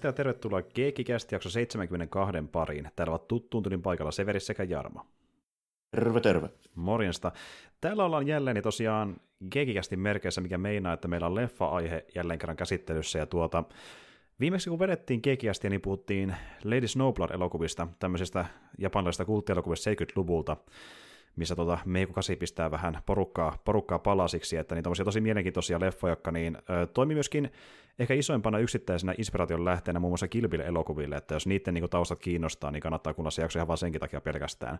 Morjesta ja tervetuloa Geekikästi jakso 72 pariin. Täällä ovat tuttuun tulin paikalla Severi sekä Jarmo. Terve, terve. Morjesta. Täällä ollaan jälleen niin tosiaan Geekikästin merkeissä, mikä meinaa, että meillä on leffa-aihe jälleen kerran käsittelyssä. Ja tuota, viimeksi kun vedettiin Geekikästiä, niin puhuttiin Lady Snowblood-elokuvista, tämmöisestä japanilaisesta kulttielokuvista 70-luvulta missä tota, Meiko Kasi pistää vähän porukkaa, porukkaa palasiksi, että niin tosi mielenkiintoisia leffoja, jotka niin, ö, toimi myöskin ehkä isoimpana yksittäisenä inspiraation lähteenä muun muassa Kilpille elokuville, että jos niiden niin kuin, taustat kiinnostaa, niin kannattaa kuunnella se jakso ihan vaan senkin takia pelkästään.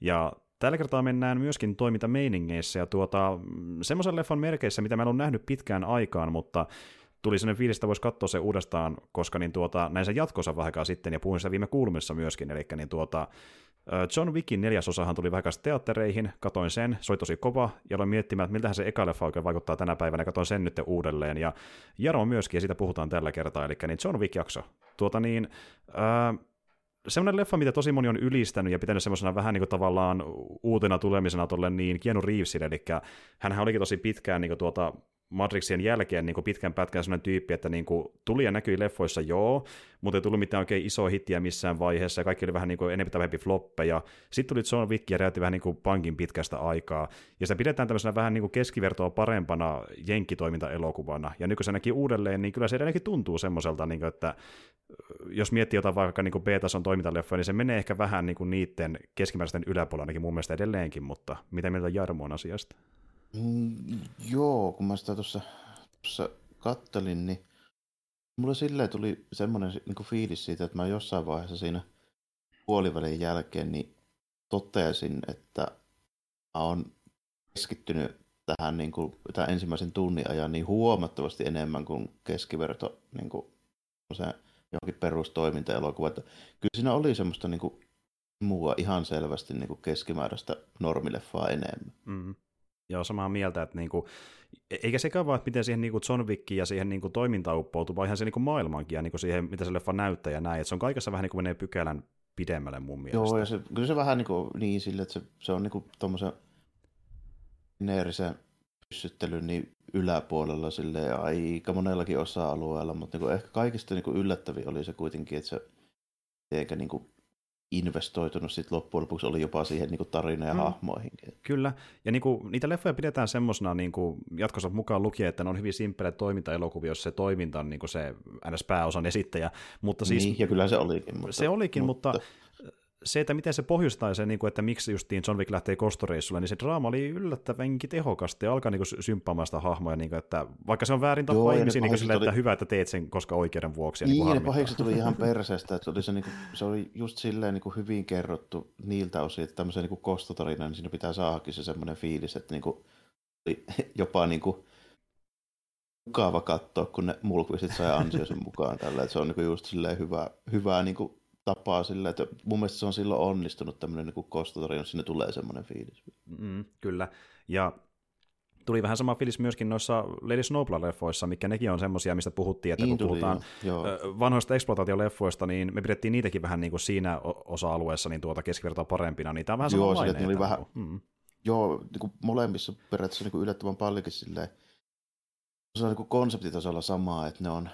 Ja tällä kertaa mennään myöskin toimintameiningeissä ja tuota, semmoisen leffan merkeissä, mitä meillä on nähnyt pitkään aikaan, mutta tuli sellainen fiilis, että voisi katsoa se uudestaan, koska niin tuota, näin sen jatkossa vähän sitten, ja puhuin sitä viime kuulumissa myöskin, eli niin tuota, John Wickin neljäsosahan tuli vähän teattereihin, katoin sen, se oli tosi kova, ja aloin miettimään, että miltähän se eka leffa oikein vaikuttaa tänä päivänä, katoin sen nyt uudelleen, ja Jaro myöskin, ja siitä puhutaan tällä kertaa, eli niin John Wick-jakso. Tuota niin, äh, semmoinen leffa, mitä tosi moni on ylistänyt ja pitänyt semmoisena vähän niin kuin tavallaan uutena tulemisena tuolle niin Keanu Reevesille, eli hän olikin tosi pitkään niin kuin tuota Matrixien jälkeen niin pitkän pätkän sellainen tyyppi, että niin kuin, tuli ja näkyi leffoissa joo, mutta ei tullut mitään oikein isoa hittiä missään vaiheessa, ja kaikki oli vähän niin kuin enemmän vähempi floppeja. Sitten tuli John Wick ja räjäytti vähän niin kuin pankin pitkästä aikaa, ja sitä pidetään tämmöisenä vähän niin kuin keskivertoa parempana jenkkitoiminta-elokuvana, ja nyt kun se näki uudelleen, niin kyllä se edelleenkin tuntuu semmoiselta, niin kuin, että jos miettii jotain vaikka niin B-tason toimintaleffoja, niin se menee ehkä vähän niin kuin niiden keskimääräisten yläpuolella ainakin mun mielestä edelleenkin, mutta mitä mieltä Jarmo on asiasta? Mm, joo, kun mä sitä tuossa, kattelin, niin mulle silleen tuli semmoinen niin fiilis siitä, että mä jossain vaiheessa siinä puolivälin jälkeen niin totesin, että mä oon keskittynyt tähän niin kuin, tämän ensimmäisen tunnin ajan niin huomattavasti enemmän kuin keskiverto niin kuin, se johonkin perustoiminta-elokuva. Että kyllä siinä oli semmoista niin kuin, mua ihan selvästi niin kuin keskimääräistä normileffaa enemmän. Mm. Joo, samaa mieltä, että niinku, e-, eikä sekään vaan, että miten siihen niinku John Wickiin ja siihen niinku toimintaan uppoutuu, vaan ihan se niinku maailmankin ja niinku siihen, mitä se leffa näyttää ja näin. Et se on kaikessa vähän niin kuin menee pykälän pidemmälle mun mielestä. Joo, ja se, kyllä se vähän niin, kuin, niin sille, että se, se on niin tuommoisen geneerisen pyssyttelyn niin yläpuolella sille aika monellakin osa-alueella, mutta niin kuin ehkä kaikista niin kuin yllättävin oli se kuitenkin, että se eikä niin kuin investoitunut sitten loppujen lopuksi oli jopa siihen niin tarinaan ja mm. hahmoihin. Kyllä, ja niin kuin, niitä leffoja pidetään semmoisena niin jatkossa mukaan lukien, että ne on hyvin simppeleitä toimintaelokuvia, jos se toiminta on niin kuin se ns. pääosan esittäjä. Mutta siis, niin, ja kyllä se olikin. Mutta, se olikin, mutta, mutta se, että miten se pohjustaa se, niin kuin, että miksi justiin John Wick lähtee kostoreissulle, niin se draama oli yllättävänkin tehokasta ja alkaa niin symppaamaan sitä hahmoja, niin kuin, että vaikka se on väärin tappaa ihmisiä, niin sille, oli... että hyvä, että teet sen koska oikeuden vuoksi. Niin, niin ne pahiksi tuli ihan perseestä, että oli se, niin kuin, se oli just silleen niin kuin hyvin kerrottu niiltä osin, että tämmöisen niin kostotarina, niin siinä pitää saadakin se semmoinen fiilis, että niin kuin, jopa niin kuin, mukava katsoa, kun ne mulkvistit sai ansioisen mukaan tällä, että se on niin kuin just silleen hyvä, hyvää niin kuin tapaa sillä, että mun mielestä se on silloin onnistunut tämmöinen niin kostotarina, sinne tulee semmoinen fiilis. Mm, kyllä, ja tuli vähän sama fiilis myöskin noissa Lady Snowblood-leffoissa, mikä nekin on semmoisia, mistä puhuttiin, että niin kun tuli, puhutaan joo, vanhoista eksploitaatioleffoista, niin me pidettiin niitäkin vähän niin kuin siinä osa-alueessa niin tuota keskivertoa parempina, niin tämä on vähän joo, samanlainen. Oli vähän, mm. Joo, niin kuin molemmissa periaatteessa niin kuin yllättävän paljonkin silleen, se on niin konseptitasolla samaa, että ne on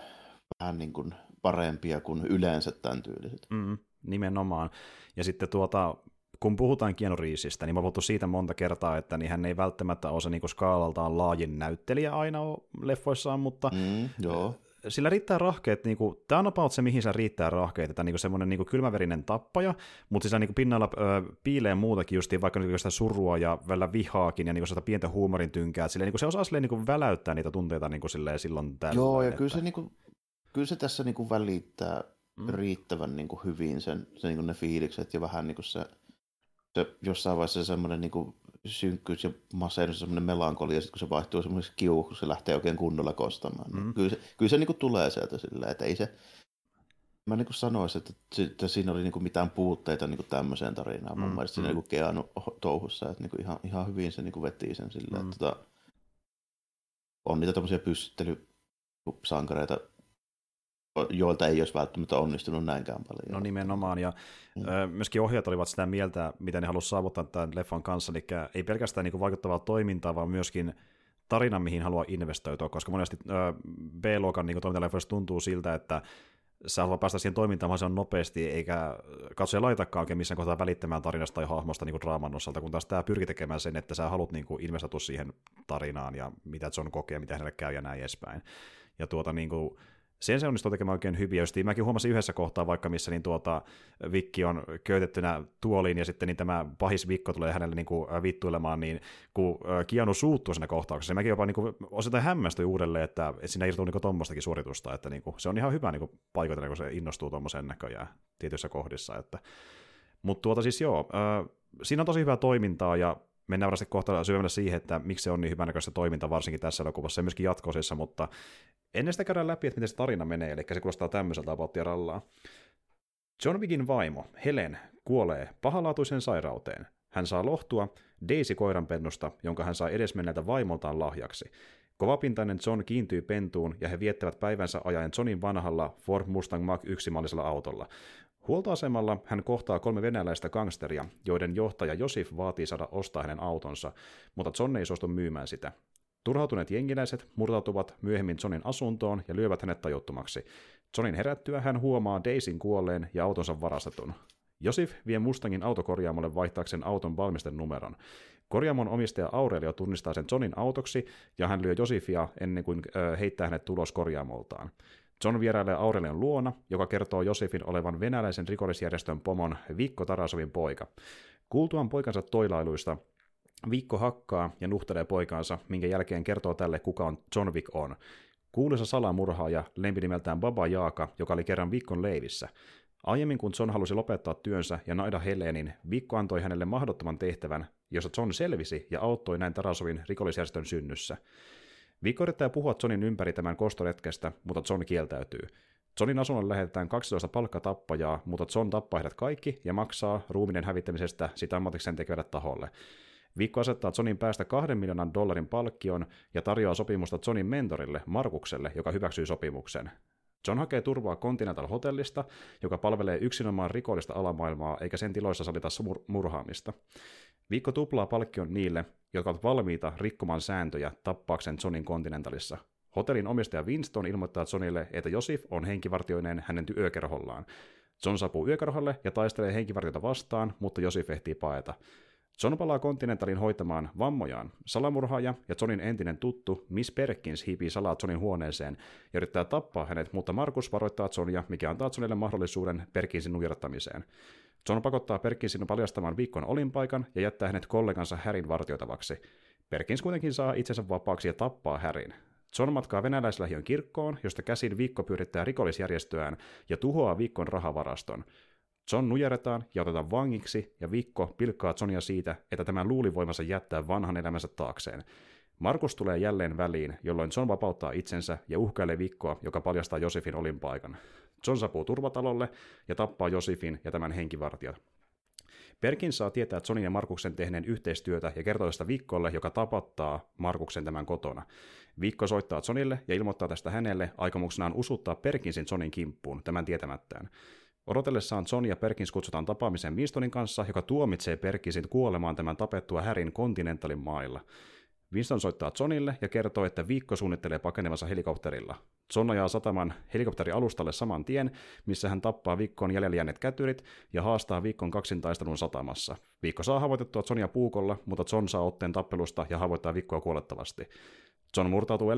vähän niin kuin parempia kuin yleensä tämän tyyliset. Mm, nimenomaan. Ja sitten tuota, kun puhutaan Keanu Reevesistä, niin mä puhuttu siitä monta kertaa, että niin hän ei välttämättä ole se niin skaalaltaan laajin näyttelijä aina leffoissaan, mutta mm, joo. sillä riittää rahkeet, niin kuin, tämä on about se, mihin se riittää rahkeet, että niin semmoinen niin kylmäverinen tappaja, mutta sillä niin pinnalla ö, piilee muutakin justiin, vaikka niin sitä surua ja välillä vihaakin ja niin sitä pientä huumorin tynkää, silleen, niin se osaa silleen, niin väläyttää niitä tunteita niin silleen, silloin tällä. Joo, ja että... kyllä se niin kuin kyllä se tässä niinku välittää mm. riittävän niinku hyvin sen, sen niinku ne fiilikset ja vähän niinku se, se jossain vaiheessa semmoinen niinku synkkyys ja masennus, semmoinen melankolia, sit kun se vaihtuu semmoiseksi kiuhu, kun se lähtee oikein kunnolla kostamaan. Mm. Niin kyllä se, kyllä se niin kuin tulee sieltä silleen, että ei se, mä niin kuin sanoisin, että, että siinä oli niin kuin mitään puutteita niin kuin tämmöiseen tarinaan. Mun mm, mielestä siinä mm. niin Keanu touhussa, että niin kuin ihan, ihan hyvin se niin kuin veti sen silleen. Mm. Että, tota, on niitä tämmöisiä pystyttelysankareita, joilta ei olisi välttämättä onnistunut näinkään paljon. No nimenomaan, ja mm. myöskin ohjaajat olivat sitä mieltä, mitä ne halusivat saavuttaa tämän leffan kanssa, eli ei pelkästään niin kuin vaikuttavaa toimintaa, vaan myöskin tarina, mihin haluaa investoitua, koska monesti B-luokan niin toimintaleffoista tuntuu siltä, että sä haluat päästä siihen toimintaan on nopeasti, eikä katsoja laitakaan oikein missään kohtaa välittämään tarinasta tai hahmosta niin kuin draaman osalta, kun taas tämä pyrkii tekemään sen, että sä haluat niin kuin investoitua siihen tarinaan ja mitä John kokee, mitä hänelle käy ja näin edespäin. Ja tuota niin kuin, sen se onnistuu tekemään oikein hyvin. Just, mäkin huomasin yhdessä kohtaa vaikka, missä niin tuota, Vikki on köytettynä tuoliin ja sitten niin tämä pahis Vikko tulee hänelle niin kuin, vittuilemaan, niin kun Kianu suuttuu siinä kohtauksessa, niin mäkin jopa niin kuin, osittain hämmästyin uudelleen, että, että siinä tule niin tuommoistakin suoritusta, että niin kuin, se on ihan hyvä niin paikoitella, kun se innostuu tuommoisen näköjään tietyissä kohdissa. Että. Mutta tuota siis joo, äh, siinä on tosi hyvää toimintaa ja mennään varmasti kohta syvemmälle siihen, että miksi se on niin hyvänäköistä toiminta, varsinkin tässä elokuvassa ja myöskin jatkoisessa, mutta ennen sitä käydään läpi, että miten se tarina menee, eli se kuulostaa tämmöiseltä about rallaa. John Wickin vaimo, Helen, kuolee pahalaatuisen sairauteen. Hän saa lohtua Daisy koiranpennusta, jonka hän saa edesmenneeltä vaimoltaan lahjaksi. Kovapintainen John kiintyy pentuun ja he viettävät päivänsä ajaen Johnin vanhalla Ford Mustang Mach 1-mallisella autolla. Huoltoasemalla hän kohtaa kolme venäläistä gangsteria, joiden johtaja Josif vaatii saada ostaa hänen autonsa, mutta John ei suostu myymään sitä. Turhautuneet jengiläiset murtautuvat myöhemmin Johnin asuntoon ja lyövät hänet tajuttomaksi. Johnin herättyä hän huomaa Daisin kuolleen ja autonsa varastetun. Josif vie Mustangin autokorjaamolle vaihtaakseen auton valmisten numeron. Korjaamon omistaja Aurelio tunnistaa sen Johnin autoksi ja hän lyö Josifia ennen kuin heittää hänet tulos korjaamoltaan. John vierailee Aurelion luona, joka kertoo Josefin olevan venäläisen rikollisjärjestön pomon Vikko Tarasovin poika. Kuultuaan poikansa toilailuista, Vikko hakkaa ja nuhtelee poikaansa, minkä jälkeen kertoo tälle, kuka on John Wick on. Kuuluisa salamurhaaja lempinimeltään Baba Jaaka, joka oli kerran Vikkon leivissä. Aiemmin kun John halusi lopettaa työnsä ja naida Helenin, Vikko antoi hänelle mahdottoman tehtävän, jossa John selvisi ja auttoi näin Tarasovin rikollisjärjestön synnyssä. Vikko yrittää puhua Johnin ympäri tämän kostoretkestä, mutta John kieltäytyy. Johnin asunnon lähetetään 12 palkkatappajaa, mutta John tappaa heidät kaikki ja maksaa ruuminen hävittämisestä sitä ammatikseen tekevälle taholle. Viikko asettaa Johnin päästä kahden miljoonan dollarin palkkion ja tarjoaa sopimusta Johnin mentorille, Markukselle, joka hyväksyy sopimuksen. John hakee turvaa Continental Hotellista, joka palvelee yksinomaan rikollista alamaailmaa eikä sen tiloissa salita mur- murhaamista. Viikko tuplaa palkkion niille, jotka ovat valmiita rikkomaan sääntöjä tappaakseen Johnin Continentalissa. Hotellin omistaja Winston ilmoittaa Johnille, että Josif on henkivartioineen hänen yökerhollaan. John saapuu yökerholle ja taistelee henkivartiota vastaan, mutta Josif ehtii paeta. John palaa Continentalin hoitamaan vammojaan. Salamurhaaja ja Johnin entinen tuttu Miss Perkins hiipii salaa Johnin huoneeseen ja yrittää tappaa hänet, mutta Markus varoittaa Johnia, mikä antaa Johnille mahdollisuuden Perkinsin nujertamiseen. John pakottaa Perkinsin paljastamaan viikon olinpaikan ja jättää hänet kollegansa Härin vartioitavaksi. Perkins kuitenkin saa itsensä vapaaksi ja tappaa Härin. John matkaa venäläislähiön kirkkoon, josta käsin viikko pyörittää rikollisjärjestöään ja tuhoaa viikon rahavaraston. John nujeretaan ja otetaan vangiksi, ja Vikko pilkkaa Johnia siitä, että tämä luuli voimansa jättää vanhan elämänsä taakseen. Markus tulee jälleen väliin, jolloin John vapauttaa itsensä ja uhkailee Vikkoa, joka paljastaa Josefin olinpaikan. John saapuu turvatalolle ja tappaa Josefin ja tämän henkivartijat. Perkins saa tietää Johnin ja Markuksen tehneen yhteistyötä ja kertoo tästä Vikkolle, joka tapattaa Markuksen tämän kotona. Vikko soittaa Johnille ja ilmoittaa tästä hänelle aikomuksenaan usuttaa Perkinsin Johnin kimppuun, tämän tietämättään. Odotellessaan John ja Perkins kutsutaan tapaamiseen Winstonin kanssa, joka tuomitsee Perkinsin kuolemaan tämän tapettua Härin kontinentalin mailla. Winston soittaa Johnille ja kertoo, että viikko suunnittelee pakenevansa helikopterilla. John ajaa sataman helikopterialustalle saman tien, missä hän tappaa viikkoon jäljellä jääneet kätyrit ja haastaa viikon kaksintaistelun satamassa. Viikko saa havoitettua Johnia puukolla, mutta John saa otteen tappelusta ja havoittaa viikkoa kuolettavasti. John murtautuu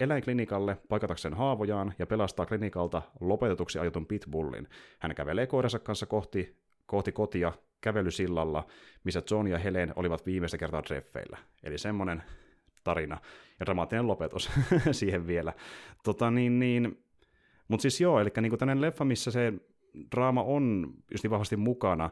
eläinklinikalle paikatakseen haavojaan ja pelastaa klinikalta lopetetuksi ajotun pitbullin. Hän kävelee koiransa kanssa kohti, kohti kotia kävelysillalla, missä John ja Helen olivat viimeistä kertaa treffeillä. Eli semmoinen tarina ja dramaattinen lopetus siihen vielä. Tota, niin, niin, Mutta siis joo, eli niin tämmöinen leffa, missä se draama on just niin vahvasti mukana,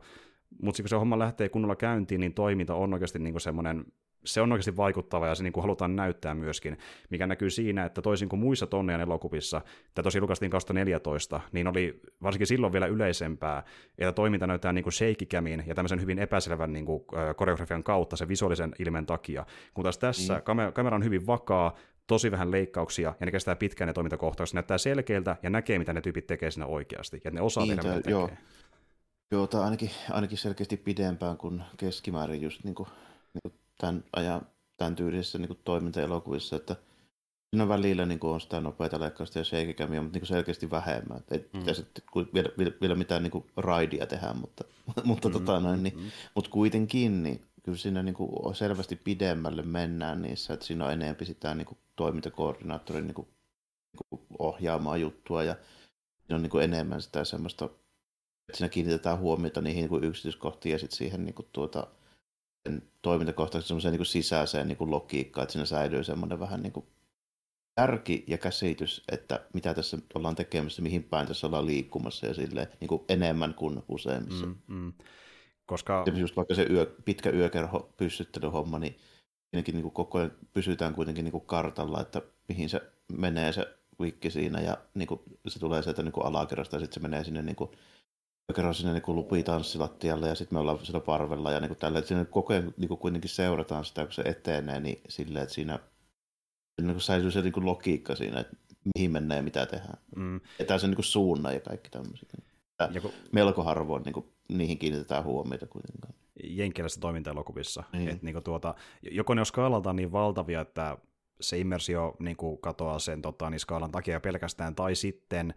mutta kun se homma lähtee kunnolla käyntiin, niin toiminta on oikeasti niin semmoinen se on oikeasti vaikuttava ja se niin kuin halutaan näyttää myöskin, mikä näkyy siinä, että toisin kuin muissa Tonnejan elokuvissa, tämä tosi julkaistiin 2014, niin oli varsinkin silloin vielä yleisempää, että toiminta näyttää niin kuin shakikämin ja tämmöisen hyvin epäselvän niin kuin, koreografian kautta sen visuaalisen ilmen takia, kun taas tässä mm. kamera on hyvin vakaa, tosi vähän leikkauksia, ja ne kestää pitkään ne toimintakohtaukset, näyttää selkeiltä ja näkee, mitä ne tyypit tekee siinä oikeasti, ja ne osaa niin, tehdä, mitä joo. tekee. Joo, tämä ainakin, ainakin selkeästi pidempään kuin keskimäärin just niin kuin, niin kuin tämän ajan tämän tyylisissä niin toimintaelokuvissa, että siinä välillä niin kuin on sitä nopeita leikkausta ja sheikikämiä, mutta niin selkeästi vähemmän. Ei mm. pitäisi vielä, vielä, mitään niin kuin raidia tehdä, mutta, mutta, mm, tota noin, niin, mm. mutta kuitenkin niin kyllä siinä niin kuin selvästi pidemmälle mennään niissä, että siinä on enemmän sitä niin kuin toimintakoordinaattorin niin kuin, niin kuin ohjaamaa juttua ja siinä on niin kuin enemmän sitä semmoista, että siinä kiinnitetään huomiota niihin niin kuin yksityiskohtiin ja sitten siihen niin kuin tuota, toimintakohtaisesti semmoiseen niin sisäiseen niin kuin logiikkaan, että siinä säilyy semmoinen vähän niin kuin järki ja käsitys, että mitä tässä ollaan tekemässä, mihin päin tässä ollaan liikkumassa ja silleen niin kuin enemmän kuin useimmissa. Mm, mm. Koska... Just vaikka se yö, pitkä yökerho pystyttelyhomma, niin siinäkin niin kuin koko ajan pysytään kuitenkin niin kuin kartalla, että mihin se menee se viikki siinä ja niin kuin, se tulee sieltä niin kuin alakerrasta ja sitten se menee sinne niin kuin, kerran sinne niin lupitanssilattialle ja sitten me ollaan siellä parvella ja niin tällä, että siinä koko ajan niin kuitenkin seurataan sitä, kun se etenee, niin silleen, että siinä niin säilyy se niin logiikka siinä, että mihin mennään ja mitä tehdään. Mm. Ja tämä on niin suunnan ja kaikki tämmöiset. kun... Melko harvoin niin kuin, niihin kiinnitetään huomiota kuitenkaan. Jenkkiläisissä toimintaelokuvissa. Niin. Että, niin kuin, tuota, joko ne on skaalaltaan niin valtavia, että se immersio niin kuin, katoaa sen tota, niin skaalan takia pelkästään, tai sitten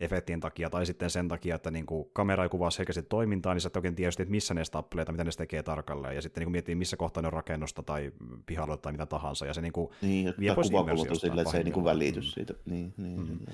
efektien takia, tai sitten sen takia, että niin kuin kamera ei kuvaa selkeästi toimintaa, niin sä et oikein tiedä, että missä ne stappeleita, mitä ne tekee tarkalleen, ja sitten niin kuin miettii, missä kohtaa ne on rakennusta tai pihalle tai mitä tahansa, ja se niin kuin niin, vie pois silleen, että se ei niin kuin välity siitä. Niin, niin, mm. niin.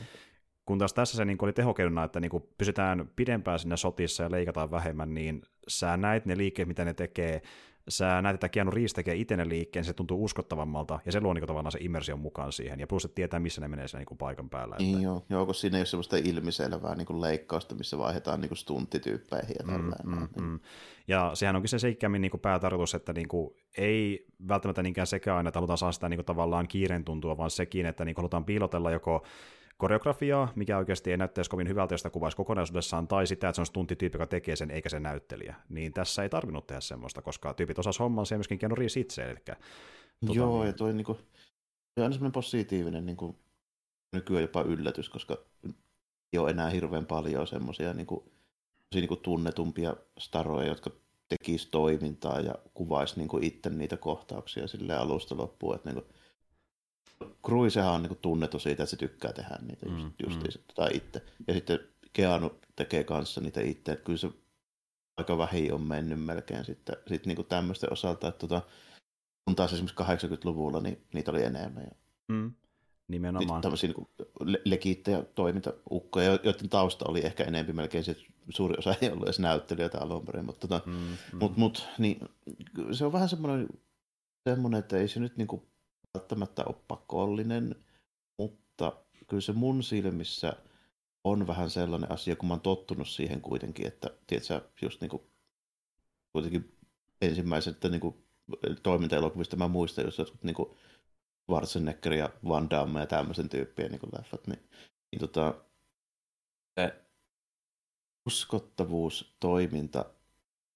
Kun taas tässä se niin kuin oli tehokeinona, että niin kuin pysytään pidempään sinne sotissa ja leikataan vähemmän, niin sä näet ne liikkeet, mitä ne tekee, sä näet, että Keanu Reeves tekee itse ne liikkeen, se tuntuu uskottavammalta, ja se luo niin tavallaan se immersion mukaan siihen, ja plus, että tietää, missä ne menee siinä niin paikan päällä. Että... Niin joo, joo, kun siinä ei ole semmoista ilmiselvää niin leikkausta, missä vaihdetaan niin stunttityyppeihin ja mm, mm, mm. Ja sehän onkin se seikkämmin niin päätarkoitus, että niin kuin, ei välttämättä niinkään sekä aina, että halutaan saada sitä niin kuin, tavallaan kiireen tuntua, vaan sekin, että niin kuin, halutaan piilotella joko koreografiaa, mikä oikeasti ei näyttäisi kovin hyvältä, jos sitä kuvaisi kokonaisuudessaan, tai sitä, että se on tuntityyppi, joka tekee sen, eikä se näyttelijä. Niin tässä ei tarvinnut tehdä semmoista, koska tyypit osas homman se myöskin Keanu Reeves itse. Eli, tuota, Joo, niin... ja toi niinku, on aina semmoinen positiivinen niinku, nykyään jopa yllätys, koska ei ole enää hirveän paljon semmoisia niinku, niinku tunnetumpia staroja, jotka tekisi toimintaa ja kuvaisi niinku itse niitä kohtauksia sille alusta loppuun. Että niinku, Cruisehan on niin tunnettu siitä, että se tykkää tehdä niitä just, mm, justiinsa, mm. tai itse. Ja sitten Keanu tekee kanssa niitä itse. Että kyllä se aika vähin on mennyt melkein sitten, sitten niin tämmöisten osalta, että tota, kun taas esimerkiksi 80-luvulla, niin niitä oli enemmän. Ja mm, nimenomaan. Tämmöisiä niin le- legiittejä toimintaukkoja, joiden tausta oli ehkä enemmän melkein se, suuri osa ei ollut edes näyttelijöitä alun perin, mutta tota, mm, mm. mut, mut, niin, se on vähän semmoinen, semmoinen, että ei se nyt niin kuin välttämättä ole pakollinen, mutta kyllä se mun silmissä on vähän sellainen asia, kun mä oon tottunut siihen kuitenkin, että tiedätkö, just niin kuin, kuitenkin ensimmäiset niin kuin, toimintaelokuvista mä muistan, jos jotkut niin kuin Schwarzenegger ja Van Damme ja tämmöisen tyyppien niin kuin leffat, niin, niin tota, se uskottavuus, toiminta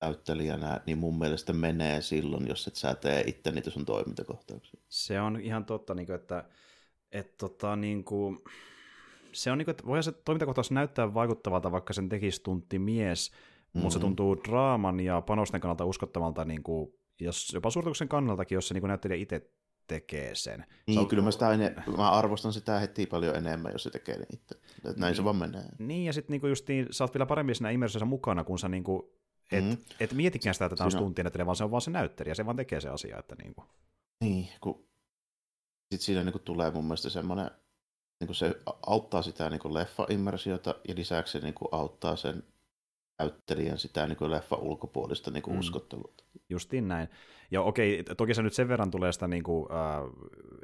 näyttelijänä, niin mun mielestä menee silloin, jos et sä tee itse niitä sun toimintakohtauksia. Se on ihan totta, niin kuin, että, että tota, niin kuin, se on niin kuin, että voi se toimintakohtaus näyttää vaikuttavalta, vaikka sen tekisi tunti mies, mm-hmm. mutta se tuntuu draaman ja panosten kannalta uskottavalta, niin kuin, jos, jopa suorituksen kannaltakin, jos se niin kuin näyttelijä itse tekee sen. Niin, se on... kyllä mä, sitä aine, mä arvostan sitä heti paljon enemmän, jos se tekee niin itse. Näin niin, se vaan menee. Niin, ja sitten niinku justiin, sä oot vielä paremmin siinä immersiossa mukana, kun sä niinku et, mm. et mietikään sitä, että tämä on stuntin vaan se on vaan se näyttelijä, se vaan tekee se asia. Että niinku. Niin, kun sitten siinä niinku tulee mun mielestä semmoinen, niinku se auttaa sitä niinku leffa-immersiota ja lisäksi se niinku auttaa sen näyttelijän sitä niin kuin leffan ulkopuolista niin kuin mm. uskottavuutta. Justiin näin. Ja okei, toki se nyt sen verran tulee sitä, niin kuin,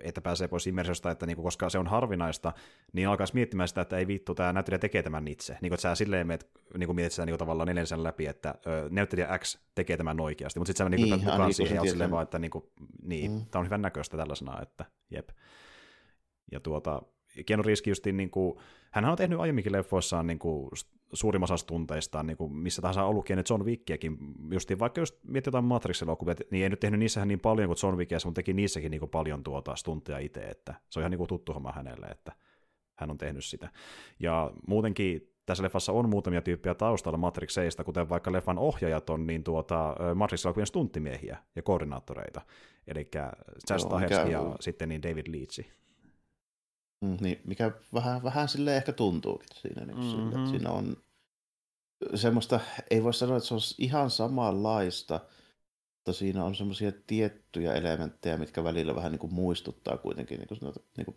että pääsee pois immersiosta, että niin kuin, koska se on harvinaista, niin alkaisi miettimään sitä, että ei vittu, tämä näyttelijä tekee tämän itse. Niin kuin, että sä silleen meet, niin kuin mietit sitä niin kuin, tavallaan neljännen läpi, että ö, näyttelijä X tekee tämän oikeasti, mutta sitten sä niin, niin, mukaan niin, siihen ja silleen vaan, että niin, kuin, niin mm. tämä on hyvän näköistä tällaisena, että jep. Ja tuota, Keanu Reeves justiin, niin kuin, hän on tehnyt aiemminkin leffoissaan niin kuin, suurin osa tunteistaan, niin kuin missä tahansa ollutkin ennen John Wickiäkin, justiin vaikka just miettii jotain Matrix-elokuvia, niin ei nyt tehnyt niissähän niin paljon kuin John Wickiä, mutta teki niissäkin niin kuin paljon tuota stunteja itse, että se on ihan niin kuin tuttu homma hänelle, että hän on tehnyt sitä. Ja muutenkin tässä leffassa on muutamia tyyppejä taustalla Matrixeista, kuten vaikka leffan ohjaajat on niin tuota, Matrix-elokuvien stunttimiehiä ja koordinaattoreita, eli Stahelski ja sitten niin David Leitchi. Mm, niin, mikä vähän, vähän sille ehkä tuntuukin siinä. Niin mm-hmm. sille, että siinä on semmoista, ei voi sanoa, että se on ihan samanlaista, mutta siinä on semmoisia tiettyjä elementtejä, mitkä välillä vähän niin kuin muistuttaa kuitenkin, niin kuin sanota, niin kuin,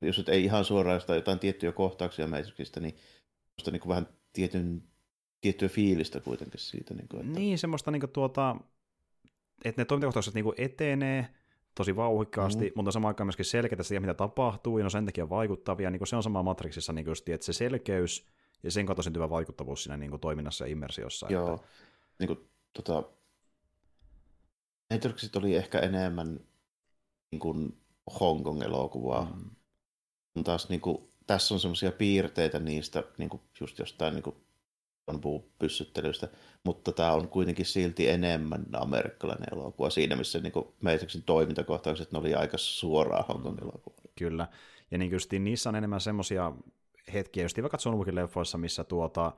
jos nyt ei ihan suoraan jotain tiettyjä kohtauksia Matrixista, niin semmoista niin kuin vähän tietyn, tiettyä fiilistä kuitenkin siitä. Niin, kuin, että... niin semmoista niin kuin tuota, että ne toimintakohtaukset niin etenee, tosi vauhikkaasti, mm. mutta samaan aikaan myöskin selkeää siihen, mitä tapahtuu, ja no sen takia vaikuttavia. Niin se on sama Matrixissa, niin just, että se selkeys ja sen kautta syntyvä vaikuttavuus siinä niin kuin toiminnassa ja immersiossa. Joo, että... niin kuin, tota, Matrixit oli ehkä enemmän niin kuin Hong Kong-elokuvaa, mm. taas niin kuin, tässä on semmoisia piirteitä niistä niin kuin just jostain niin kuin pyssyttelystä, mutta tämä on kuitenkin silti enemmän amerikkalainen elokuva siinä, missä niin Matrixin toimintakohtaukset ne oli aika suoraan Hongkongin elokuva. Kyllä, ja niin just niissä on enemmän semmoisia hetkiä, just vaikka John Wickin leffoissa, missä tuota,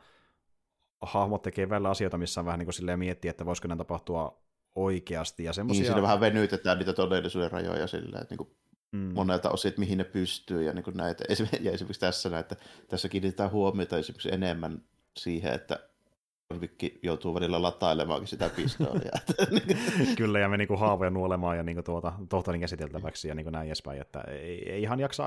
hahmot tekee välillä asioita, missä on vähän niin kuin silleen miettiä, että voisiko ne tapahtua oikeasti. Ja semmosia... Niin, siinä vähän venytetään niitä todellisuuden rajoja silleen, että niin kuin mm. monelta osin, että mihin ne pystyy ja niin kuin näitä. Ja esimerkiksi tässä, että tässä kiinnitetään huomiota esimerkiksi enemmän siihen, että Vikki joutuu välillä latailemaankin sitä pistoolia. Kyllä, ja me niinku haavoja nuolemaan ja niinku tuota, tohtorin käsiteltäväksi ja niinku näin edespäin, että ei, ei ihan jaksa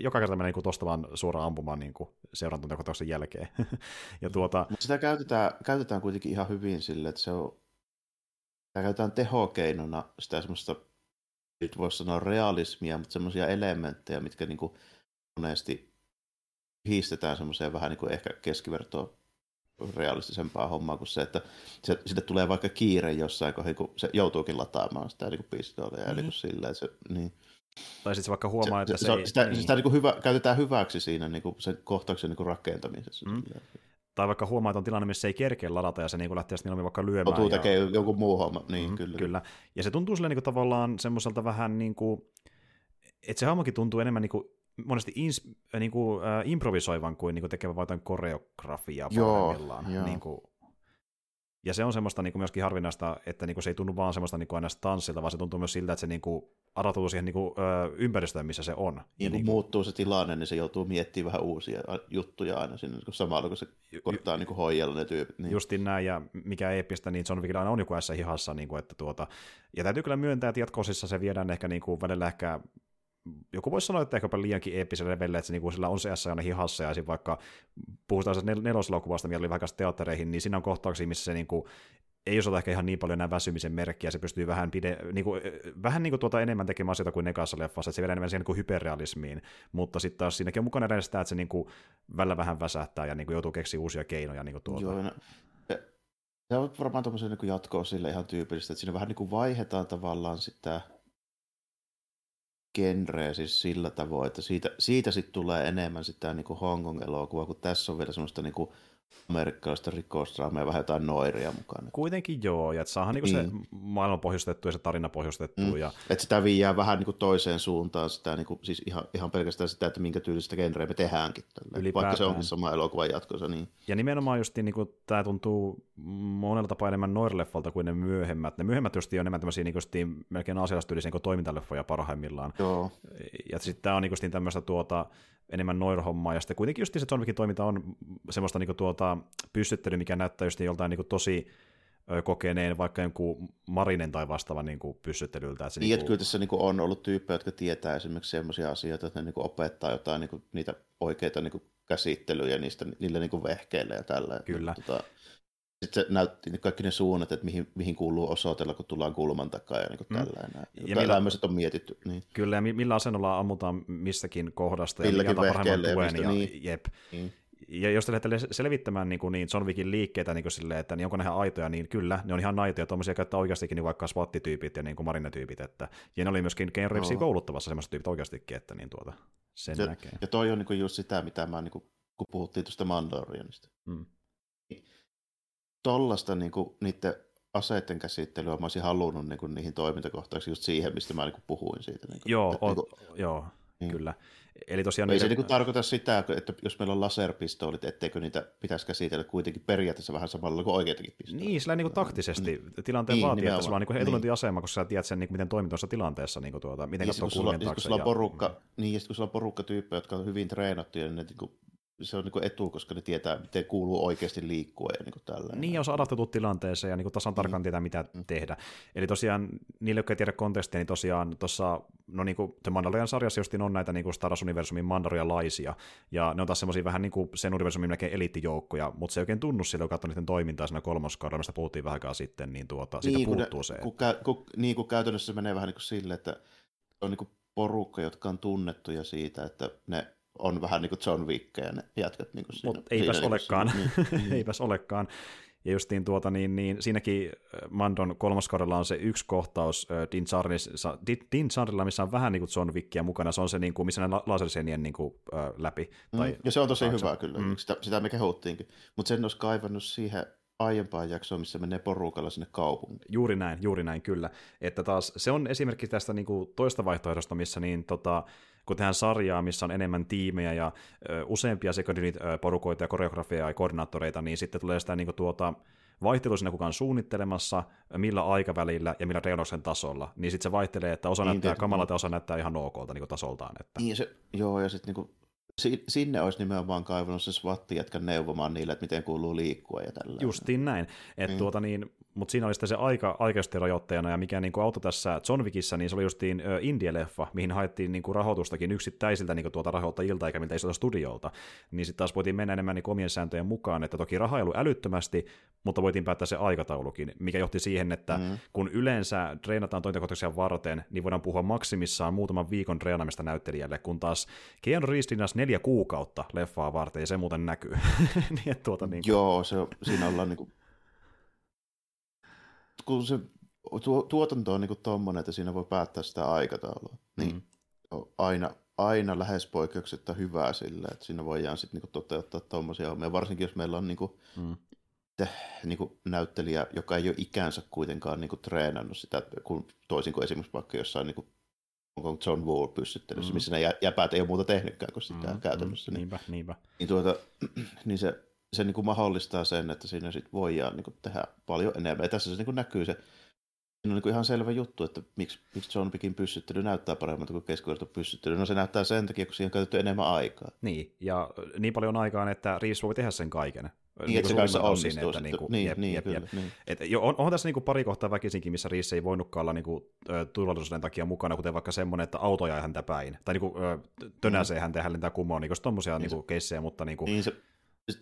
joka kerta mennä niinku tosta vaan suoraan ampumaan niinku seurantuntakotauksen jälkeen. ja tuota... Sitä käytetään, käytetään kuitenkin ihan hyvin sille, että se on, sitä käytetään tehokeinona sitä semmoista, nyt voisi sanoa realismia, mutta semmoisia elementtejä, mitkä niinku monesti hiistetään semmoiseen vähän niin kuin ehkä keskivertoon realistisempaa hommaa kuin se, että se, sille tulee vaikka kiire jossain kohdassa, kun se joutuukin lataamaan sitä niin pistoolia. Mm-hmm. Eli kun sillä, se, niin. Tai sitten vaikka huomaa, se, että se, se ei... Sitä, niin. sitä niin kuin hyvä, käytetään hyväksi siinä niin kuin sen kohtauksen niin kuin rakentamisessa. Mm. Tai vaikka huomaa, että on tilanne, missä ei kerkeä ladata ja se niin kuin lähtee sitten vaikka lyömään. Joutuu ja... tekee joku muu homma, niin mm, kyllä. kyllä. Ja se tuntuu sille niin kuin tavallaan semmoiselta vähän niin kuin, että se hahmokin tuntuu enemmän niin kuin monesti ins, äh, niin kuin, äh, improvisoivan kuin, niin kuin tekevän vain koreografiaa parhaimmillaan. Joo, niin kuin, ja se on semmoista niin kuin myöskin harvinaista, että niin kuin se ei tunnu vaan semmoista niin kuin aina tanssilta, vaan se tuntuu myös siltä, että se niin kuin adaptoituu siihen niin kuin, ö, ympäristöön, missä se on. Niin, niin kun muuttuu se tilanne, niin se joutuu miettimään vähän uusia juttuja aina sinne, kun samalla kun se koittaa niin hoijella ne tyypit. Niin. Justin näin, ja mikä eeppistä, niin John Wickilla aina on joku ässä hihassa, niin kuin, että tuota, ja täytyy kyllä myöntää, että jatkosissa se viedään ehkä niin kuin välillä ehkä joku voisi sanoa, että ehkäpä liiankin eeppisellä levelle, että se, niin sillä on se aina hihassa, ja vaikka puhutaan nel- neloselokuvasta, mikä oli vaikka teattereihin, niin siinä on kohtauksia, missä se niin kuin, ei osata ehkä ihan niin paljon enää väsymisen merkkiä, se pystyy vähän, pide, niin kuin, vähän niin kuin tuota enemmän tekemään asioita kuin nekassa leffassa, että se vielä enemmän siihen niin kuin hyperrealismiin, mutta sitten taas siinäkin on mukana edes sitä, että se niin kuin, välillä vähän väsähtää ja niin kuin joutuu keksiä uusia keinoja. Niin kuin tuota. Joo, no, se on varmaan tuommoisen niin jatkoa sille ihan tyypillistä, että siinä vähän niin kuin vaihdetaan tavallaan sitä genreä siis sillä tavoin, että siitä, siitä sitten tulee enemmän sitä niin kuin Hong Kong-elokuvaa, kun tässä on vielä semmoista niin kuin amerikkalaista rikosdraamaa vähän jotain noiria mukana. Kuitenkin joo, ja että saadaan niin. se maailman pohjustettu ja se tarina pohjustettu. Mm. Ja... Että sitä viiää vähän niin kuin toiseen suuntaan, sitä, niin kuin, siis ihan, ihan pelkästään sitä, että minkä tyylistä genreä me tehdäänkin. Tällä. Vaikka se onkin sama elokuvan jatkossa. Niin. Ja nimenomaan just niin kuin, tämä tuntuu monella tapaa enemmän noirleffalta kuin ne myöhemmät. Ne myöhemmät just on enemmän tämmöisiä niin kuin, melkein asialastyylisiä niin toimintaleffoja parhaimmillaan. Joo. Ja sitten tämä on niin kuin, tämmöistä tuota, enemmän noir-hommaa, ja sitten kuitenkin just se John Wickin toiminta on semmoista niin kuin, tuota, pyssyttelyä, mikä näyttää just joltain niin kuin, tosi kokeneen vaikka jonkun marinen tai vastaavan niin kuin pyssyttelyltä. Että se niin, niin kuin... kyllä tässä niin kuin on ollut tyyppejä, jotka tietää esimerkiksi sellaisia asioita, että ne niin kuin opettaa jotain niin kuin, niitä oikeita niin kuin käsittelyjä niistä, niillä niin kuin vehkeillä ja tällä. Kyllä. Tota, sitten se näytti kaikki ne suunnat, että mihin, mihin kuuluu osoitella, kun tullaan kulman takaa ja niin kuin mm. tällainen. Ja millä, on mietitty. Niin. Kyllä, ja millä asennolla ammutaan missäkin kohdasta ja mikä parhaimman tuen. Ja, niin. jep. Niin. Ja jos te lähdette selvittämään niin, kuin, niin John Wickin liikkeitä niin kuin silleen, että niin onko ne ihan aitoja, niin kyllä, ne on ihan aitoja, tuommoisia käyttää oikeastikin niin vaikka SWAT-tyypit ja niin marinetyypit, että, ja ne oli myöskin Ken Reevesin kouluttavassa semmoiset tyypit oikeastikin, että niin tuota, sen ja, näkee. Ja toi on niin kuin just sitä, mitä mä, niin kuin, kun puhuttiin tuosta Mandalorianista. Mm. Tollasta niin kuin, niiden aseiden käsittelyä mä olisin halunnut niin kuin, niihin toimintakohtauksiin just siihen, mistä mä niin kuin, puhuin siitä. Niin kuin, joo, että, on, niin kuin, joo, niin. kyllä. Eli tosiaan ei niitä... se niin tarkoita sitä, että jos meillä on laserpistoolit, etteikö niitä pitäisi käsitellä kuitenkin periaatteessa vähän samalla kuin oikeitakin pistooleja. Niin, sillä niin kuin taktisesti mm. tilanteen niin, vaatii, että sulla on niin etulyöntiasema, koska sä tiedät sen, niin kuin, miten toimit tuossa tilanteessa, niin kuin tuota, miten niin, kun sulla, kun sulla on porukka, ja... niin, ja kun sulla on porukka tyyppejä, jotka on hyvin treenattuja, niin ne niin kuin se on niin etu, koska ne tietää, miten kuuluu oikeasti liikkua ja niin tällä. Niin, on adaptoitu tilanteeseen ja niin tasan tarkkaan mm. tietää, mitä mm. tehdä. Eli tosiaan, niille, jotka ei tiedä kontekstia, niin tosiaan tuossa, no niin kuin The Mandalorian sarjassa justiin on näitä niin kuin Star Wars-universumin mandarialaisia, ja ne on taas semmoisia vähän niin kuin sen universumin melkein eliittijoukkoja, mutta se ei oikein tunnu kun katsoo niiden toimintaa siinä kolmoskaudella, mistä puhuttiin vähän sitten, niin tuota, siitä niin, puuttuu ne, se. Kun, kä, kun, niin, kun käytännössä se menee vähän niin kuin sille, että on niin kuin porukka, jotka on tunnettuja siitä, että ne on vähän niin kuin John Wick ja ne jätkät niin kuin siinä. Mutta eipäs siinä, olekaan, niin, niin. eipäs olekaan. Ja justiin tuota, niin, niin siinäkin äh, Mandon kolmoskaudella on se yksi kohtaus äh, Din, Charnilla, missä on vähän niin kuin John Wickia mukana. Se on se, niin kuin, missä ne lasersenien niin kuin, äh, läpi. Mm, tai ja se on tosi taakse. hyvä kyllä, mm. sitä, sitä me kehuttiinkin. Mutta sen olisi kaivannut siihen aiempaan jaksoon, missä menee porukalla sinne kaupunkiin. Juuri näin, juuri näin, kyllä. Että taas se on esimerkki tästä niin kuin toista vaihtoehdosta, missä niin, tota, kun tehdään sarjaa, missä on enemmän tiimejä ja ö, useampia second porukoita ja koreografia ja koordinaattoreita, niin sitten tulee sitä niin kuin, tuota, vaihtelu siinä kukaan suunnittelemassa, millä aikavälillä ja millä reunoksen tasolla, niin sitten se vaihtelee, että osa niin, näyttää kamalalta ja osa näyttää ihan okolta niin tasoltaan. Että. Niin se, joo, ja sitten niin sinne olisi nimenomaan kaivannut se swatti jätkä neuvomaan niille, että miten kuuluu liikkua ja tällä. Justiin näin. Et mm. tuota niin, mutta siinä oli sitten se aika aikaisesti rajoitteena, ja mikä niin kuin auto tässä John Wickissä, niin se oli justiin Indie-leffa, mihin haettiin niin kuin rahoitustakin yksittäisiltä niin kuin tuota rahoittajilta eikä miltä isolta studiolta. Niin sitten taas voitiin mennä enemmän niin omien sääntöjen mukaan, että toki raha ei ollut älyttömästi, mutta voitiin päättää se aikataulukin, mikä johti siihen, että mm. kun yleensä treenataan toimintakohtauksia varten, niin voidaan puhua maksimissaan muutaman viikon treenamista näyttelijälle, kun taas Keanu Reeves neljä kuukautta leffaa varten, ja se muuten näkyy. niin, tuota, niin kuin... Joo, se, siinä ollaan niin kuin kun se tuotanto on niin tuommoinen, että siinä voi päättää sitä aikataulua, niin mm. on aina, aina lähes poikkeuksetta hyvää sillä, että siinä voidaan sitten niin toteuttaa tuommoisia hommia, varsinkin jos meillä on niin kuin, mm. te, niin kuin näyttelijä, joka ei ole ikänsä kuitenkaan niin kuin treenannut sitä, kun toisin kuin esimerkiksi vaikka jossain niin kuin onko John Wall pyssyttelyssä, mm. missä ne jäpäät ei ole muuta tehnytkään kuin sitä mm, käytännössä. Mm, niinpä, niinpä. Niin, tuota, niin se se niin kuin mahdollistaa sen, että siinä sit voidaan niin kuin tehdä paljon enemmän. Ja tässä se niin kuin näkyy se, siinä on niin kuin ihan selvä juttu, että miksi, miksi John Wickin pyssyttely näyttää paremmalta kuin keskiverto pyssyttely. No se näyttää sen takia, kun siihen on käytetty enemmän aikaa. Niin, ja niin paljon aikaa, että Reeves voi tehdä sen kaiken. Niin, niin että se kanssa onnistuu. Että niinku, niin, jep, niin, jep, kyllä, jep. Niin. Et jo, on, on tässä niinku pari kohtaa väkisinkin, missä Reeves ei voinutkaan olla niinku, turvallisuuden takia mukana, kuten vaikka semmoinen, että auto ajaa häntä päin, tai niinku, tönäsee mm. häntä ja hän lentää kumoon, niinku tommosia niin niinku, keissejä, mutta niinku, niin se,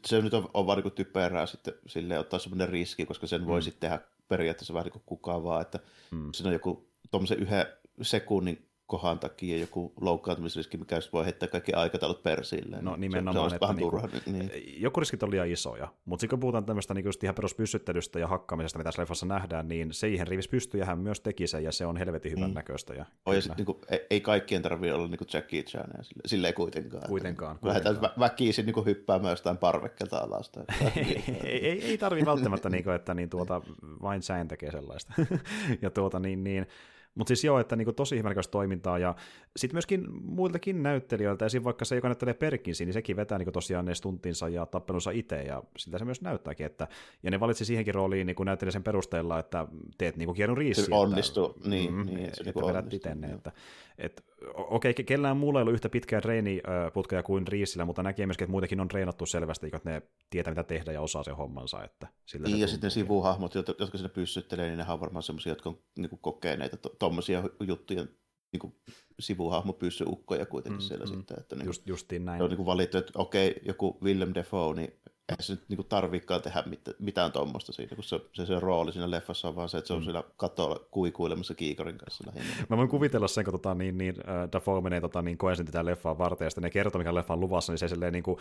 se nyt on, on vaan niin typerää sitten sille ottaa semmoinen riski, koska sen mm. voi sitten tehdä periaatteessa vähän niin kuin kukaan vaan, että mm. siinä on joku tuommoisen yhden sekunnin kohan takia joku loukkaantumisriski, mikä voi heittää kaikki aikataulut persille. No nimenomaan, se, se että niinku, turha, niin. joku riskit on liian isoja, mutta sitten kun puhutaan tämmöistä niin ihan peruspyssyttelystä ja hakkaamisesta, mitä leffassa nähdään, niin siihen rivis pystyy hän myös teki sen, ja se on helvetin hyvän mm. näköistä. Ja, oh, ja sit, niin kuin, ei, ei kaikkien tarvitse olla niin kuin Jackie Chan, sille, sille ei kuitenkaan. Kuitenkaan. Että, kuitenkaan. Lähdetään väkisin niin hyppäämään jostain parvekkelta alas. ei, ei, ei, ei tarvitse välttämättä, niin kuin, että niin, tuota, vain Chan tekee sellaista. ja tuota, niin, niin, mutta siis joo, että niinku tosi hyvänäköistä toimintaa, ja sitten myöskin muiltakin näyttelijöiltä, esim. vaikka se, joka näyttelee Perkinsi, niin sekin vetää niinku tosiaan ne stuntinsa ja tappelunsa itse, ja siltä se myös näyttääkin, että, ja ne valitsi siihenkin rooliin niinku näyttelijä sen perusteella, että teet niinku Reeves. Se onnistuu, niin, mm, niin että, että vedät itse että, että okei, okay, kellään muulla ei ollut yhtä pitkää treeniputkeja kuin Riisillä, mutta näkee myöskin, että muitakin on treenattu selvästi, että ne tietää, mitä tehdä ja osaa sen hommansa. Että sillä niin, ja sitten ne sivuhahmot, jotka sinne pyssyttelee, niin ne on varmaan sellaisia, jotka on niin kokeneita tuommoisia to- juttuja, niin kuin sivuhahmo pyssyukkoja kuitenkin mm, siellä mm, sitten. Että niin, just, justiin näin. On niin kuin valittu, että okei, joku Willem Dafoe, niin eihän se nyt niinku tarvikaan tehdä mit, mitään tuommoista siinä, kun se, se, se rooli siinä leffassa on vaan se, että se on mm. siellä katolla kuikuilemassa kiikarin kanssa lähinnä. Mä voin kuvitella sen, kun tota, niin, niin, Dafoe menee tota, niin koensin tätä leffaa varten, ja sitten ne kertoo, mikä leffa on luvassa, niin se silleen niin kuin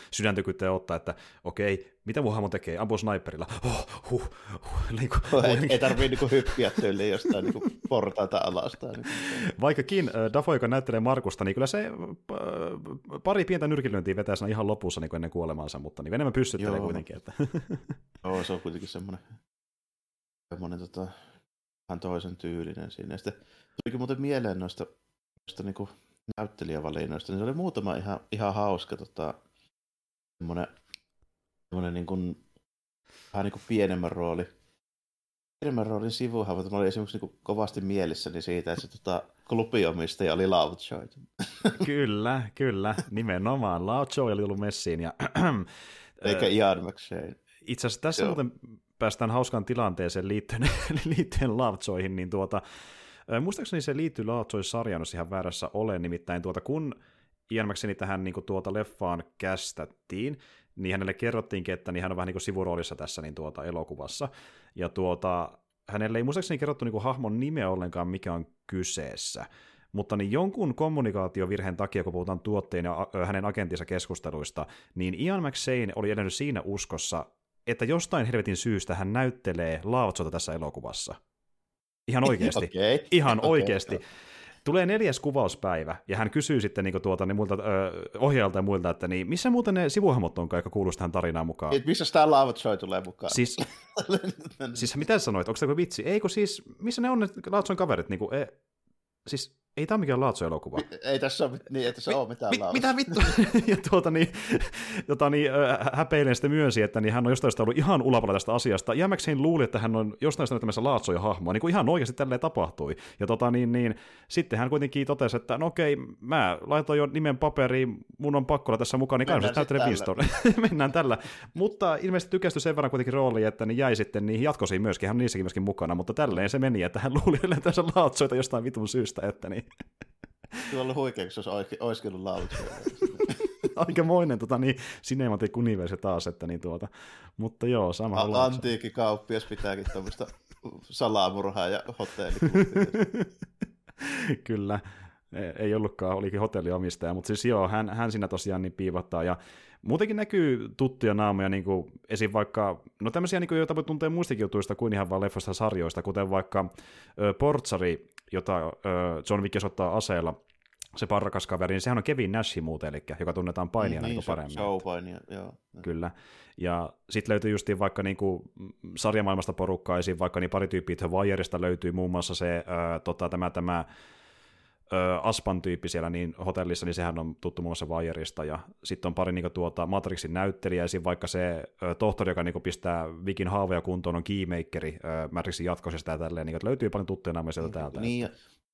ottaa, että okei, mitä mun hahmo tekee? Ampuu sniperilla. Oh, huh, huh, niin kuin, ei, ei tarvii niin kuin hyppiä tyyliin jostain niin kuin portaita alas. Niin Vaikkakin uh, Dafoe, joka näyttelee Markusta, niin kyllä se uh, pari pientä nyrkilyöntiä vetää ihan lopussa niin kuin ennen kuolemaansa, mutta niin enemmän Joo. kuitenkin. Että. Joo, se on kuitenkin semmoinen, semmoinen tota, vähän toisen tyylinen siinä. sitten tulikin muuten mieleen noista, noista niin näyttelijävalinnoista, niin se oli muutama ihan, ihan hauska tota, semmoinen, semmoinen niin kuin, vähän niin kuin pienemmän rooli. Pienemmän roolin sivuhahmo, mä olin esimerkiksi niin kovasti mielissäni siitä, että se tota, klubiomistaja oli Lovejoy. kyllä, kyllä, nimenomaan. Lovejoy oli tullut messiin ja eikä McShane. Itse asiassa tässä Joo. muuten päästään hauskaan tilanteeseen liittyen, liittyen Lovejoyhin, niin tuota, muistaakseni se liittyy Lovejoy-sarjaan, jos ihan väärässä ole, nimittäin tuota, kun Ian McShane tähän niin kuin tuota leffaan kästättiin, niin hänelle kerrottiinkin, että niin hän on vähän niin kuin sivuroolissa tässä niin tuota elokuvassa, ja tuota, hänelle ei muistaakseni kerrottu niin kuin hahmon nimeä ollenkaan, mikä on kyseessä, mutta niin jonkun kommunikaatiovirheen takia, kun puhutaan tuotteen ja hänen agenttinsa keskusteluista, niin Ian McShane oli edennyt siinä uskossa, että jostain helvetin syystä hän näyttelee Laotsota tässä elokuvassa. Ihan oikeasti. okay. Ihan okay. oikeasti. Tulee neljäs kuvauspäivä, ja hän kysyy sitten niin tuota, niin muilta, ö, ohjaajalta ja muilta, että niin, missä muuten ne sivuhahmot onkaan, jotka kuuluisi tähän tarinaan mukaan? Et missä tämä Lava Joy tulee mukaan? Siis, siis mitä sanoit? Onko se joku vitsi? Eikö siis, missä ne on ne Laatson kaverit? Niin kuin, e, siis ei tämä mikään Laatso-elokuva. Ei tässä ole, niin, ei tässä mi, ole mitään mi, Mitä vittu? ja tuota niin, jota niin häpeilen sitten myönsi, että niin hän on jostain ollut ihan ulapalla tästä asiasta. Jämäkseen luuli, että hän on jostain näyttämässä Laatsoja hahmoa, niin kuin ihan oikeasti tälleen tapahtui. Ja tota niin, niin sitten hän kuitenkin totesi, että no okei, mä laitoin jo nimen paperiin, mun on pakko olla tässä mukaan, niin kai näyttelen Winston. Mennään tällä. Mutta ilmeisesti tykästyi sen verran kuitenkin rooli, että niin jäi sitten niihin jatkosiin myöskin, hän niissäkin myöskin mukana, mutta tälleen se meni, että hän luuli yleensä Laatsoita jostain vitun syystä, että niin Kyllä ollut huikea, jos olisi oiskellut laulut. Aikamoinen tota, niin, Cinematic Universe taas, että niin tuota. Mutta joo, sama A- Antiikki kauppias pitääkin tuommoista salamurhaa ja hotelli. Kyllä, e, ei ollutkaan, olikin hotelliomistaja, mutta siis joo, hän, hän siinä tosiaan niin piivottaa, ja muutenkin näkyy tuttuja naamoja, niin kuin esim. vaikka, no tämmöisiä, niin kuin, joita voi tuntea muistakin jutuista kuin ihan vaan leffoista sarjoista, kuten vaikka ö, Portsari, jota ö, John Wick ottaa aseella, se parrakas kaveri, niin sehän on Kevin Nash muuten, eli joka tunnetaan painijana niin, niin paremmin. Show-painia, joo. Kyllä. Ja sitten löytyy justiin vaikka niinku sarjamaailmasta porukkaa, esim. vaikka niin pari tyyppiä The Wireista löytyy muun muassa se, ö, tota, tämä, tämä Aspan tyyppi siellä niin hotellissa, niin sehän on tuttu muun muassa Wireista, ja sitten on pari niin tuota, Matrixin näyttelijä, esim. vaikka se ö, tohtori, joka niin pistää Vikin haavoja kuntoon, on Keymakeri ö, Matrixin jatkosesta ja tälleen, niin löytyy paljon tuttuja naamoja sieltä täältä. Niin, ja,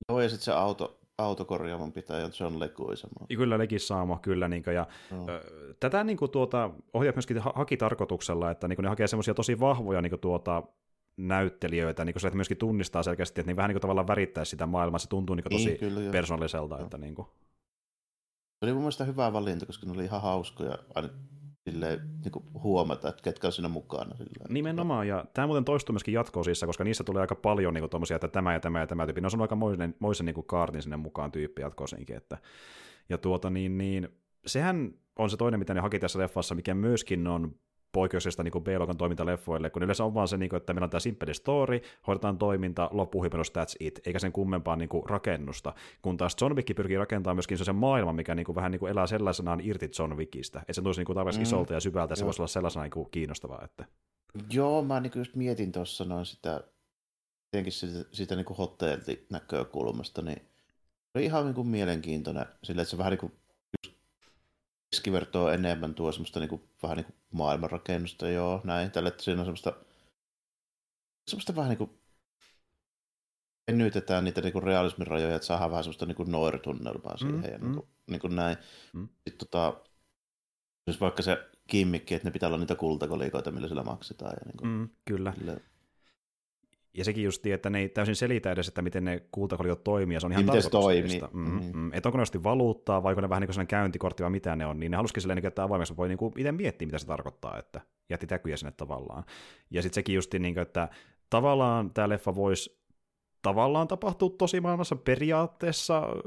joo, ja sitten se auto, autokorjaavan pitäjä John Leguizamo. Kyllä Leguizamo, kyllä. Niin kuin, ja, no. ö, tätä niin kuin, tuota, ohjaat myöskin ha- haki tarkoituksella, että niin kuin, ne hakee semmoisia tosi vahvoja niin kuin, tuota, näyttelijöitä, niin kuin se, että myöskin tunnistaa selkeästi, että niin vähän niin kuin tavallaan värittää sitä maailmaa, se tuntuu niin tosi niin, kyllä, persoonalliselta. Että, niin kuin. Se oli mun mielestä hyvä valinta, koska ne oli ihan hauskoja aina silleen, niin kuin huomata, että ketkä on siinä mukana. Silleen. Nimenomaan, ja tämä muuten toistuu myöskin jatkoosissa, koska niissä tulee aika paljon niin kuin, että tämä ja tämä ja tämä tyyppi. Ne on aika moisen, moisen niin kuin kaartin sinne mukaan tyyppi jatkoosiinkin. Että, ja tuota niin, niin sehän on se toinen, mitä ne haki tässä leffassa, mikä myöskin on poikkeuksesta niin B-luokan toimintaleffoille, kun yleensä on vaan se, niin kuin, että meillä on tämä simple story, hoidetaan toiminta, loppuhipenos, that's it, eikä sen kummempaa niin kuin, rakennusta. Kun taas John Wick pyrkii rakentamaan myöskin sen maailman, mikä niin kuin, vähän niin kuin, elää sellaisenaan irti John Wickistä. Että se tulisi niin kuin, mm. isolta ja syvältä, ja se voisi olla sellaisena niin kuin, kiinnostavaa. Että... Joo, mä niin just mietin tuossa noin sitä, tietenkin sitä, sitä niin hotellinäkökulmasta, niin oli ihan niin kuin mielenkiintoinen, sillä että se vähän niin kuin keskivertoa enemmän tuo semmoista niinku, vähän niin kuin maailmanrakennusta, joo, näin, tällä, että siinä on semmoista, semmoista vähän niin kuin venytetään niitä niinku realismin rajoja, että saadaan vähän semmoista niinku noir-tunnelmaa siihen Mm, ja mm. niinku, niinku näin. Mm. Sitten tota, jos vaikka se kimmikki, että ne pitää olla niitä kultakolikoita, millä sillä maksetaan. Ja niinku, Mm, kyllä. sille- Ja sekin just, että ne ei täysin selitä edes, että miten ne kultakoliot toimii, ja se on ihan Niin, miten se tarkoituksellista. toimii. Mm, Mm. mm. Että onko ne just valuuttaa, vai onko ne vähän niin kuin käyntikortti, vai mitä ne on, niin ne halusikin silleen, että avoimeksi voi niin kuin itse miettiä, mitä se tarkoittaa, että jätti täkyjä sinne tavallaan. Ja sitten sekin just, niin kuin, että tavallaan tämä leffa voisi tavallaan tapahtua tosi maailmassa periaatteessa ö,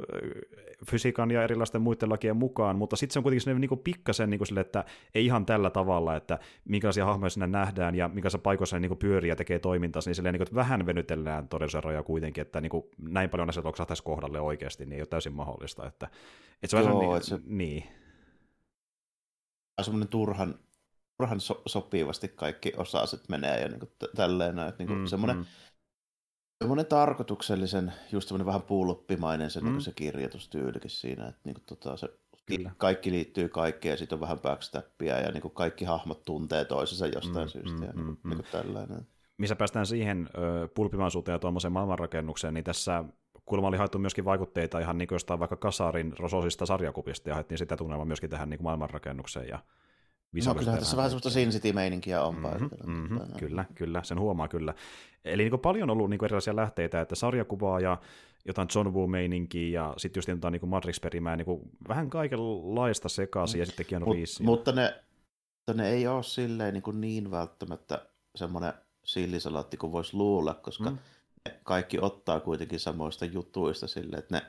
fysiikan ja erilaisten muiden lakien mukaan, mutta sitten se on kuitenkin niin kuin pikkasen niin kuin sille, että ei ihan tällä tavalla, että minkälaisia hahmoja sinne nähdään ja minkälaisissa paikoissa ne niin kuin pyörii ja tekee toimintaansa, niin, silleen, niin kuin, että vähän venytellään todellisuuden rajoja kuitenkin, että niin kuin, näin paljon asioita loksahtaisi kohdalle oikeasti, niin ei ole täysin mahdollista. Että, että se on Joo, vähän että se- niin, niin. semmoinen turhan, turhan so, sopivasti kaikki osaset menee ja niinku t- tälleen. Että niinku Mm, semmoinen, mm. Semmoinen tarkoituksellisen, just semmoinen vähän puuluppimainen se, Mm. niinku se kirjoitustyylikin siinä, että niinku tota, se Kyllä. kaikki liittyy kaikkeen ja sitten on vähän backstappia ja niinku kaikki hahmot tuntee toisensa jostain Mm, syystä mm, ja niinku, mm, mm. niinku tällainen. missä päästään siihen pulpimaisuuteen ja tuommoiseen maailmanrakennukseen, niin tässä kuulemma oli haettu myöskin vaikutteita ihan niin kuin jostain vaikka Kasarin rososista sarjakupista ja haettiin sitä tunnelmaa myöskin tähän niin kuin maailmanrakennukseen ja No kyllähän tässä vähän vähän semmoista. Sin City-meininkiä on Mhm, paikalla. mhm, Tota, kyllä, kyllä, sen huomaa kyllä. Eli niin kuin paljon on ollut niin kuin erilaisia lähteitä, että sarjakuvaa ja jotain John Woo-meininkiä ja sitten just jotain niin Matrix-perimää, niin kuin vähän kaikenlaista sekaisin ja sitten Keanu Mut, mutta, ne, ne ei ole silleen niin, kuin niin välttämättä semmoinen sillisalaatti kuin voisi luulla, koska Mm. mm. ne kaikki ottaa kuitenkin samoista jutuista silleen, että ne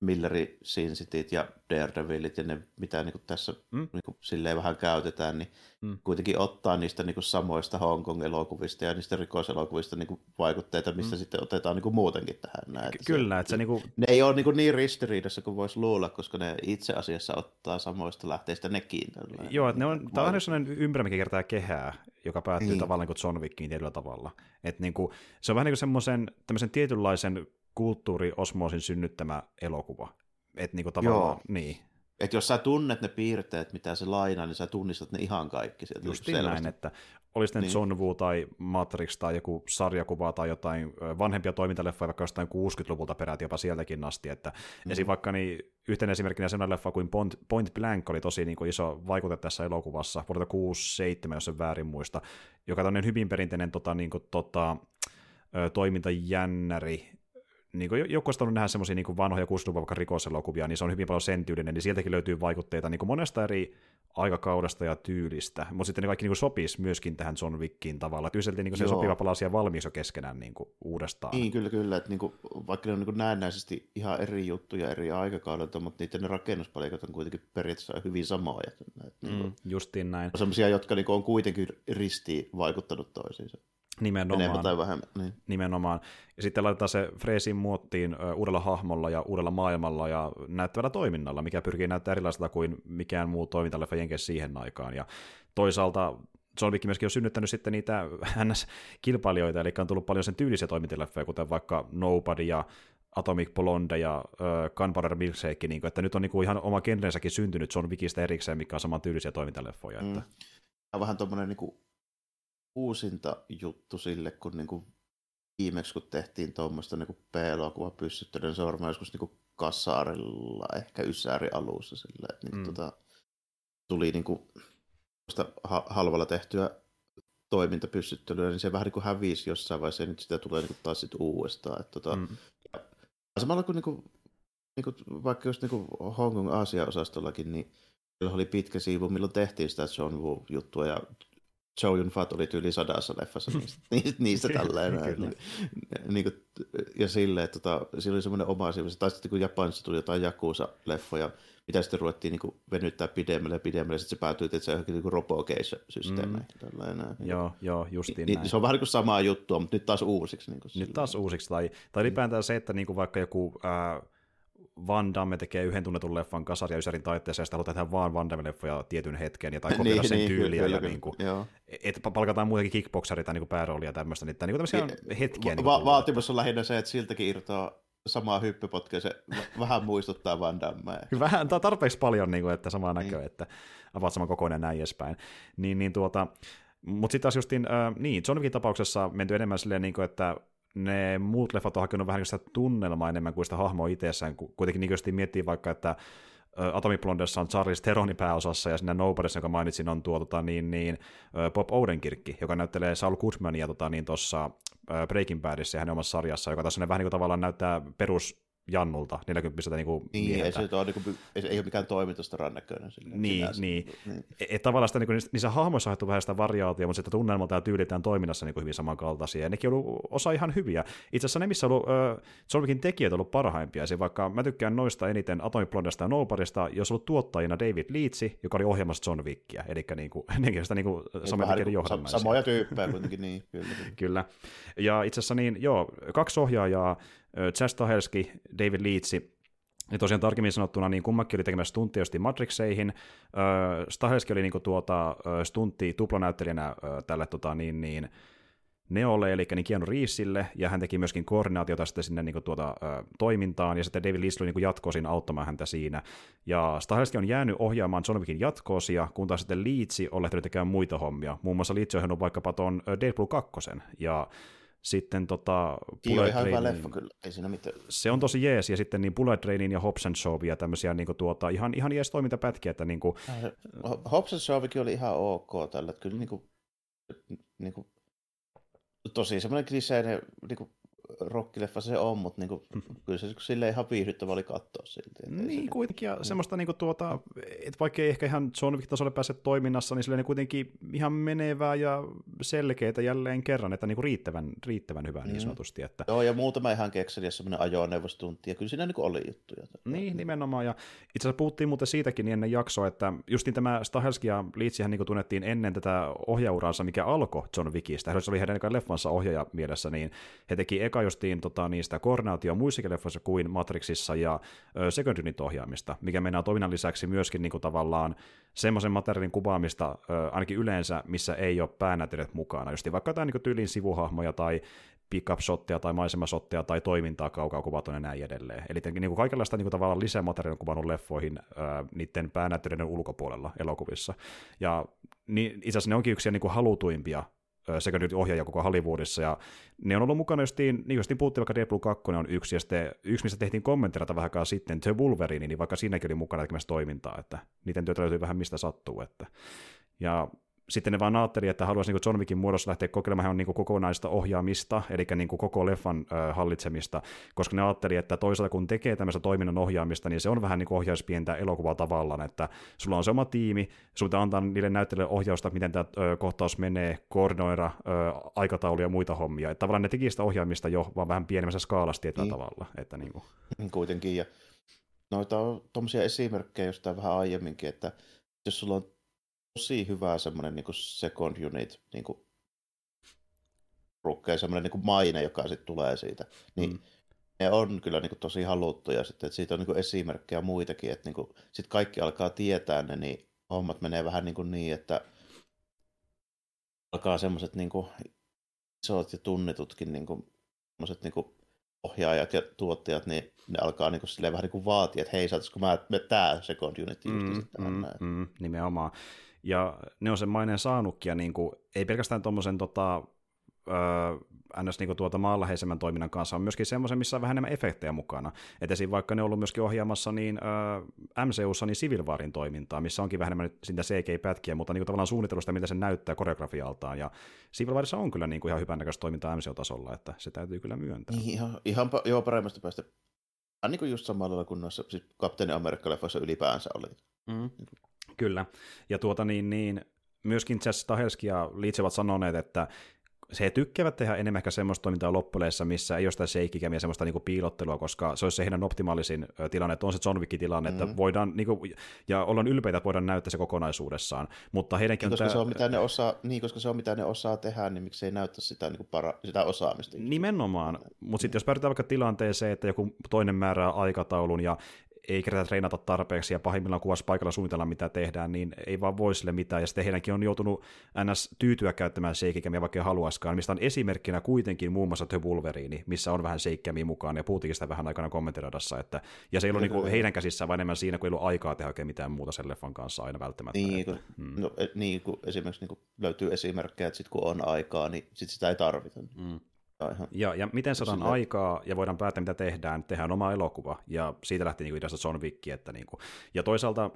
Milleri, Sin Cityt ja Daredevilit ja ne, mitä niin kuin tässä Mm. niin kuin silleen vähän käytetään, niin Mm. kuitenkin ottaa niistä niin kuin samoista Hongkong-elokuvista ja niistä rikoselokuvista niin kuin vaikutteita, mistä Mm. sitten otetaan niin kuin muutenkin tähän. Näin, Ky- Kyllä, että se niin kuin, ne ei ole niin, niin ristiriidassa kuin voisi luulla, koska ne itse asiassa ottaa samoista lähteistä nekin. tällainen. Joo, että ne on, tämä on Vai- sellainen ympärä, mikä kertaa kehää, joka päättyy Niin. tavallaan kuin John Wickiin tietyllä tavalla. Et niin kuin, se on vähän niin kuin semmoisen tämmöisen tietynlaisen kulttuuriosmoosin synnyttämä elokuva. Että niin kuin tavallaan, Joo. niin, Et jos sä tunnet ne piirteet, mitä se lainaa, niin sä tunnistat ne ihan kaikki sieltä. just niin näin, että olisi niin. Niin. John Woo tai Matrix tai joku sarjakuva tai jotain vanhempia toimintaleffoja, vaikka jostain 60-luvulta peräti jopa sieltäkin asti, että mm. esim. vaikka niin yhtenä esimerkkinä sellainen leffa kuin Point, Point Blank oli tosi niin kuin iso vaikute tässä elokuvassa, vuodelta 67, jos en väärin muista, joka on hyvin perinteinen tota, niin kuin, tota, toimintajännäri, niin kuin joku olisi nähdä semmoisia niin vanhoja 60-luvun vaikka rikoselokuvia, niin se on hyvin paljon sen tyylinen, niin sieltäkin löytyy vaikutteita niin kuin monesta eri aikakaudesta ja tyylistä, mutta sitten ne kaikki niin kuin sopisi myöskin tähän John Wickiin tavalla, että yhdeltä niin se Joo. sopiva palasia valmiiksi jo keskenään niin kuin uudestaan. Niin, kyllä, kyllä. Että niinku, vaikka ne on niinku näennäisesti ihan eri juttuja eri aikakaudelta, mutta niiden rakennuspalikat on kuitenkin periaatteessa hyvin samoja. Et niinku, Mm, justiin näin. on sellaisia, jotka niinku on kuitenkin ristiin vaikuttanut toisiinsa. Enemmän Nimenomaan. tai vähemmän. Niin. Nimenomaan. Ja sitten laitetaan se freesin muottiin uudella hahmolla ja uudella maailmalla ja näyttävällä toiminnalla, mikä pyrkii näyttämään erilaiselta kuin mikään muu toimintaleffa jenkeissä siihen aikaan. Ja toisaalta John Wick myöskin on synnyttänyt sitten niitä NS-kilpailijoita, eli on tullut paljon sen tyylisiä toimintaleffoja, kuten vaikka Nobody ja Atomic Blonde ja äh, Gunpowder Milkshake, niin kuin, että nyt on niin kuin ihan oma genrensäkin syntynyt John Wickistä erikseen, mikä on saman tyylisiä toimintaleffoja. Mm. Että, Tämä on vähän tuommoinen niinku uusinta juttu sille, kun niinku viimeksi kun tehtiin tuommoista niinku P-elokuva pyssyttelyn sorma joskus niinku Kassaarilla, ehkä Ysäri alussa sille, että niinku Mm. tota, tuli niinku ha- halvalla tehtyä toimintapyssyttelyä, niin se vähän niinku hävisi jossain vaiheessa ja nyt sitä tulee niinku taas sit uudestaan. Että tota, mm, Samalla kuin niinku, niinku, vaikka just niinku Hongkong Aasia-osastollakin, niin siellä oli pitkä siivu, milloin tehtiin sitä John Woo-juttua, ja Chow Yun Fat oli tyyli sadassa leffassa niistä, niistä, niistä tälleen. niin, niin kuin, ja silleen, että tota, siinä oli semmoinen oma siivu. Tai sitten kun Japanissa tuli jotain Jakusa-leffoja, mitä sitten ruvettiin niin kuin, venyttää pidemmälle ja pidemmälle, sitten se päätyi että se johonkin niin robogeisha-systeemeihin. Mm. joo, joo, justiin Niin, näin. se on vähän niin kuin samaa juttua, mutta nyt taas uusiksi. Niin kuin, Nyt taas uusiksi, tai, tai ylipäätään se, että niinku vaikka joku ää, Van Damme tekee yhden tunnetun leffan kasari ja ysärin taitteessa, ja sitten halutaan tehdä vaan Van Damme-leffoja tietyn hetken, ja tai kopioida sen tyyliä, kyllä, ja kyllä, niinku, joo. että palkataan muitakin kickboxeria tai niinku pääroolia ja tämmöistä, niin, niinku tämmöisiä hetkiä. Va- niinku va- vaatimus on lähinnä se, että siltäkin irtoaa samaa hyppypotkea, se v- vähän muistuttaa Van Dammea. Vähän, tai tarpeeksi paljon, niin kuin, että samaa näköä, Niin. että avaat saman kokoinen näin edespäin. Niin, niin tuota, mutta sitten taas justiin, äh, niin, John Wickin tapauksessa menty enemmän silleen, niin kuin, että ne muut leffat on hakenut vähän sitä tunnelmaa enemmän kuin sitä hahmoa itsessään. Kuitenkin niin miettii vaikka, että Atomic Blondessa on Charles Teroni pääosassa, ja siinä Nobodyssa, jonka mainitsin, on tuo tota, niin, niin, Bob Odenkirkki, joka näyttelee Saul Goodmania tota, niin, tuossa Breaking Badissa ja hänen omassa sarjassa, joka tässä vähän niin kuin, tavallaan näyttää perus Jannulta, 40 niin kuin Niin, ei se, ole, niin kuin, ei, ei ole mikään toimitustaran näköinen. Sillä, niin, niin. niin. Et, tavallaan sitä, niin kuin, niissä hahmoissa on vähän sitä variaatiota, mutta sitten tunnelmalta ja tyylitään toiminnassa niin kuin hyvin samankaltaisia, ja nekin on ollut osa ihan hyviä. Itse asiassa ne, missä on ollut äh, John Wickin tekijät on ollut parhaimpia, Eli vaikka mä tykkään noista eniten Atomic Blondesta ja Nobodysta, jos on ollut tuottajina David Leitsi, joka oli ohjelmassa John Wickia, eli niin kuin, nekin sitä niin kuin, samoja niin Samoja tyyppejä kuitenkin, niin, kyllä. kyllä. Ja itse asiassa niin, joo, kaksi ohjaajaa, Chas Stahelski, David Leitsi, ja tosiaan tarkemmin sanottuna, niin kummakin oli tekemässä stunttia just Matrixeihin. Stahelski oli niinku tuota, stuntti tuplanäyttelijänä tälle tota, niin, niin, Neolle, eli niin Keanu Reevesille, ja hän teki myöskin koordinaatiota sitten sinne niin tuota, ö, toimintaan, ja sitten David Leitch oli niin jatkoi siinä auttamaan häntä siinä. Ja Stahelski on jäänyt ohjaamaan John Wickin jatkoosia, kun taas sitten Leitch on lähtenyt tekemään muita hommia. Muun muassa Leitch on vaikkapa tuon Deadpool 2, ja sitten tota, Bullet ihan hyvä leffa kyllä, ei siinä mitään. Se on tosi jees, ja sitten niin Bullet Trainin ja Hobbs and Shaw ja tämmöisiä niin kuin, tuota, ihan, ihan jees toimintapätkiä. Että, niin kuin... Hobbs and Shawkin oli ihan ok tällä, että kyllä niin kuin, niin kuin, tosi semmoinen kliseinen niin kuin, rockileffa se on, mutta niinku, kyllä se silleen ihan viihdyttävä oli katsoa silti. Niin, se, kuitenkin, ja mm. semmoista niinku tuota, että vaikka ei ehkä ihan John Wick-tasolle pääse toiminnassa, niin silleen kuitenkin ihan menevää ja selkeitä jälleen kerran, että niinku riittävän, riittävän hyvää mm. niin sanotusti. Että... Joo, ja muutama ihan kekseli semmoinen ajoneuvostunti, ja kyllä siinä niinku oli juttuja. Niin, nimenomaan, ja itse asiassa puhuttiin muuten siitäkin niin ennen jaksoa, että justiin tämä Stahelski ja Leetsihän niinku tunnettiin ennen tätä ohjauraansa, mikä alkoi John Wickista. He oli heidän leffansa ohjaaja mielessä, niin he teki eka justiin tota, niistä koordinaatio muissakin leffoissa kuin Matrixissa ja Second Unit ohjaamista, mikä meinaa toiminnan lisäksi myöskin niin kuin, tavallaan semmoisen materiaalin kuvaamista, ö, ainakin yleensä, missä ei ole päänäytelijät mukana, justiin vaikka jotain niin tyylin sivuhahmoja tai pick-up-shotteja tai maisemasotteja tai toimintaa kaukaa kuvatun ja näin edelleen. Eli niin kuin kaikenlaista niin kuin tavallaan lisämateriaalia kuvannut leffoihin ää, niiden päänäyttelijöiden ulkopuolella elokuvissa. Ja niin, itse asiassa ne onkin yksi niin kuin halutuimpia secondary ohjaaja koko Hollywoodissa, ja ne on ollut mukana justiin, niin justiin puhuttiin vaikka Deadpool 2 on yksi, ja sitten yksi, mistä tehtiin kommentteja vähän sitten, The Wolverine, niin vaikka siinäkin oli mukana tekemässä toimintaa, että niiden työtä löytyy vähän mistä sattuu, että. Ja sitten ne vaan ajatteli, että haluaisi niin John Wickin muodossa lähteä kokeilemaan niin kokonaista ohjaamista, eli niin koko leffan ö, hallitsemista, koska ne ajatteli, että toisaalta kun tekee tämmöistä toiminnan ohjaamista, niin se on vähän niin kuin ohjaisi pientä elokuvaa tavallaan, että sulla on se oma tiimi, sun pitää antaa niille näyttelijöille ohjausta, miten tämä ö, kohtaus menee, koordinoida ö, aikatauluja ja muita hommia. Että tavallaan ne teki sitä ohjaamista jo vaan vähän pienemmässä skaalassa tietyllä niin. tavalla. Että niin kuin. Kuitenkin, ja noita on tuommoisia esimerkkejä jostain vähän aiemminkin, että jos sulla on tosi hyvä semmoinen niin kuin second unit niin kuin rukkeen semmoinen niin kuin maine, joka sitten tulee siitä. Niin mm. ne on kyllä niin kuin tosi haluttuja sitten, että siitä on niin kuin esimerkkejä muitakin, että niin kuin, sitten kaikki alkaa tietää ne, niin hommat menee vähän niin, kuin niin että alkaa semmoiset niin kuin isot ja tunnetutkin niin kuin, niin kuin ohjaajat ja tuottajat, niin ne alkaa niin kuin, vähän niin kuin vaatia, että hei, saataisiko mä, me tää second unit mm, mm, mm, nimenomaan. Ja ne on sen maineen saanutkin, ja niin kuin, ei pelkästään tuommoisen tota, öö, ns. Niin tuota maanläheisemmän toiminnan kanssa on myöskin semmoisen, missä on vähän enemmän efektejä mukana. Et esim. vaikka ne on ollut myöskin ohjaamassa niin öö, MCUssa niin Civil Warin toimintaa, missä onkin vähän enemmän sitä CG-pätkiä, mutta niin kuin tavallaan suunnittelusta, mitä se näyttää koreografialtaan. Ja Civil Warissa on kyllä niin kuin ihan hyvännäköistä toimintaa MCU-tasolla, että se täytyy kyllä myöntää. Niin, ihan, ihan joo, paremmasta päästä. Niin kuin just samalla lailla kuin noissa siis Kapteeni Amerikka-leffoissa ylipäänsä oli. Mm. Kyllä. Ja tuota niin, niin myöskin Jess Stahelski ja Leeds ovat sanoneet, että se tykkäävät tehdä enemmän ehkä semmoista toimintaa loppuleissa, missä ei ole sitä seikkikämiä semmoista niinku piilottelua, koska se olisi se heidän optimaalisin tilanne, että on se John Wick-tilanne, mm-hmm. että voidaan, niinku, ja ollaan ylpeitä, että voidaan näyttää se kokonaisuudessaan, mutta heidänkin niin, koska, tää... se on, mitä ne osaa, niin, koska se on mitä ne osaa tehdä, niin miksi ei näytä sitä, niinku para, sitä osaamista. Nimenomaan, mutta sitten jos päädytään vaikka tilanteeseen, että joku toinen määrää aikataulun ja ei kerätä treenata tarpeeksi ja pahimmillaan kuvassa paikalla suunnitella mitä tehdään, niin ei vaan voi sille mitään. Ja sitten heidänkin on joutunut ns. tyytyä käyttämään seikkikämiä, vaikka haluaiskaan, mistä on esimerkkinä kuitenkin muun muassa The Wolverine, missä on vähän seikkikämiä mukaan, ja puhuttiin sitä vähän aikana kommenttiradassa, että, ja se ei ollut niinku heidän käsissään, vaan enemmän siinä, kun ei ollut aikaa tehdä oikein mitään muuta sen leffan kanssa aina välttämättä. Niin, että, kun, hmm. no, e, niin kun esimerkiksi niin kun löytyy esimerkkejä, että sit kun on aikaa, niin sit sitä ei tarvita. Hmm. Ihan. Ja, ja miten saadaan Silleen- aikaa ja voidaan päättää, mitä tehdään, tehdään oma elokuva, ja siitä lähti niin ideasta John Wick. Että niin kuin, ja toisaalta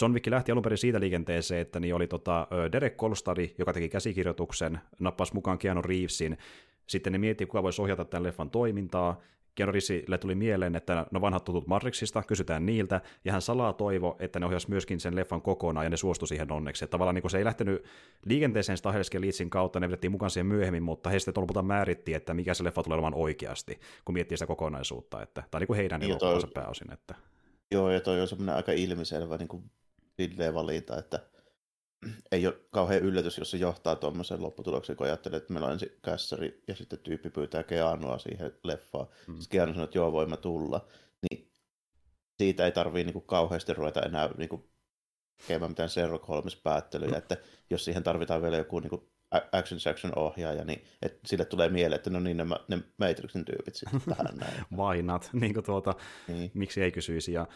John Wick lähti alun perin siitä liikenteeseen, että niin oli tota, Derek Kolstadi, joka teki käsikirjoituksen, nappasi mukaan Keanu Reevesin, sitten ne miettii, kuka voisi ohjata tämän leffan toimintaa, Keanu Reevesille tuli mieleen, että no vanhat tutut Matrixista, kysytään niiltä, ja hän salaa toivo, että ne ohjasi myöskin sen leffan kokonaan, ja ne suostui siihen onneksi. Että tavallaan niin se ei lähtenyt liikenteeseen Stahelski Leedsin kautta, ne vedettiin mukaan siihen myöhemmin, mutta he sitten lopulta määritti, että mikä se leffa tulee olemaan oikeasti, kun miettii sitä kokonaisuutta. Että, on niin kuin heidän Niin, elokuvansa pääosin. Että. Joo, ja toi on semmoinen aika ilmiselvä niin kuin, valinta, että ei ole kauhean yllätys, jos se johtaa tuommoiseen lopputulokseen, kun ajattelee, että meillä on ensin kässäri ja sitten tyyppi pyytää Keanua siihen leffaan. Mm. Mm. Sitten Keanu sanoo, että joo, voimme tulla. Niin siitä ei tarvii niin kuin, kauheasti ruveta enää niin kuin, tekemään mitään Sherlock Holmes-päättelyjä, että jos siihen tarvitaan vielä joku niin kuin, a- action section ohjaaja, niin että sille tulee mieleen, että no niin, ne, ne Matrixin tyypit sitten tähän näin. Not? Niin kuin tuota, Niin. miksi ei kysyisi. Ja,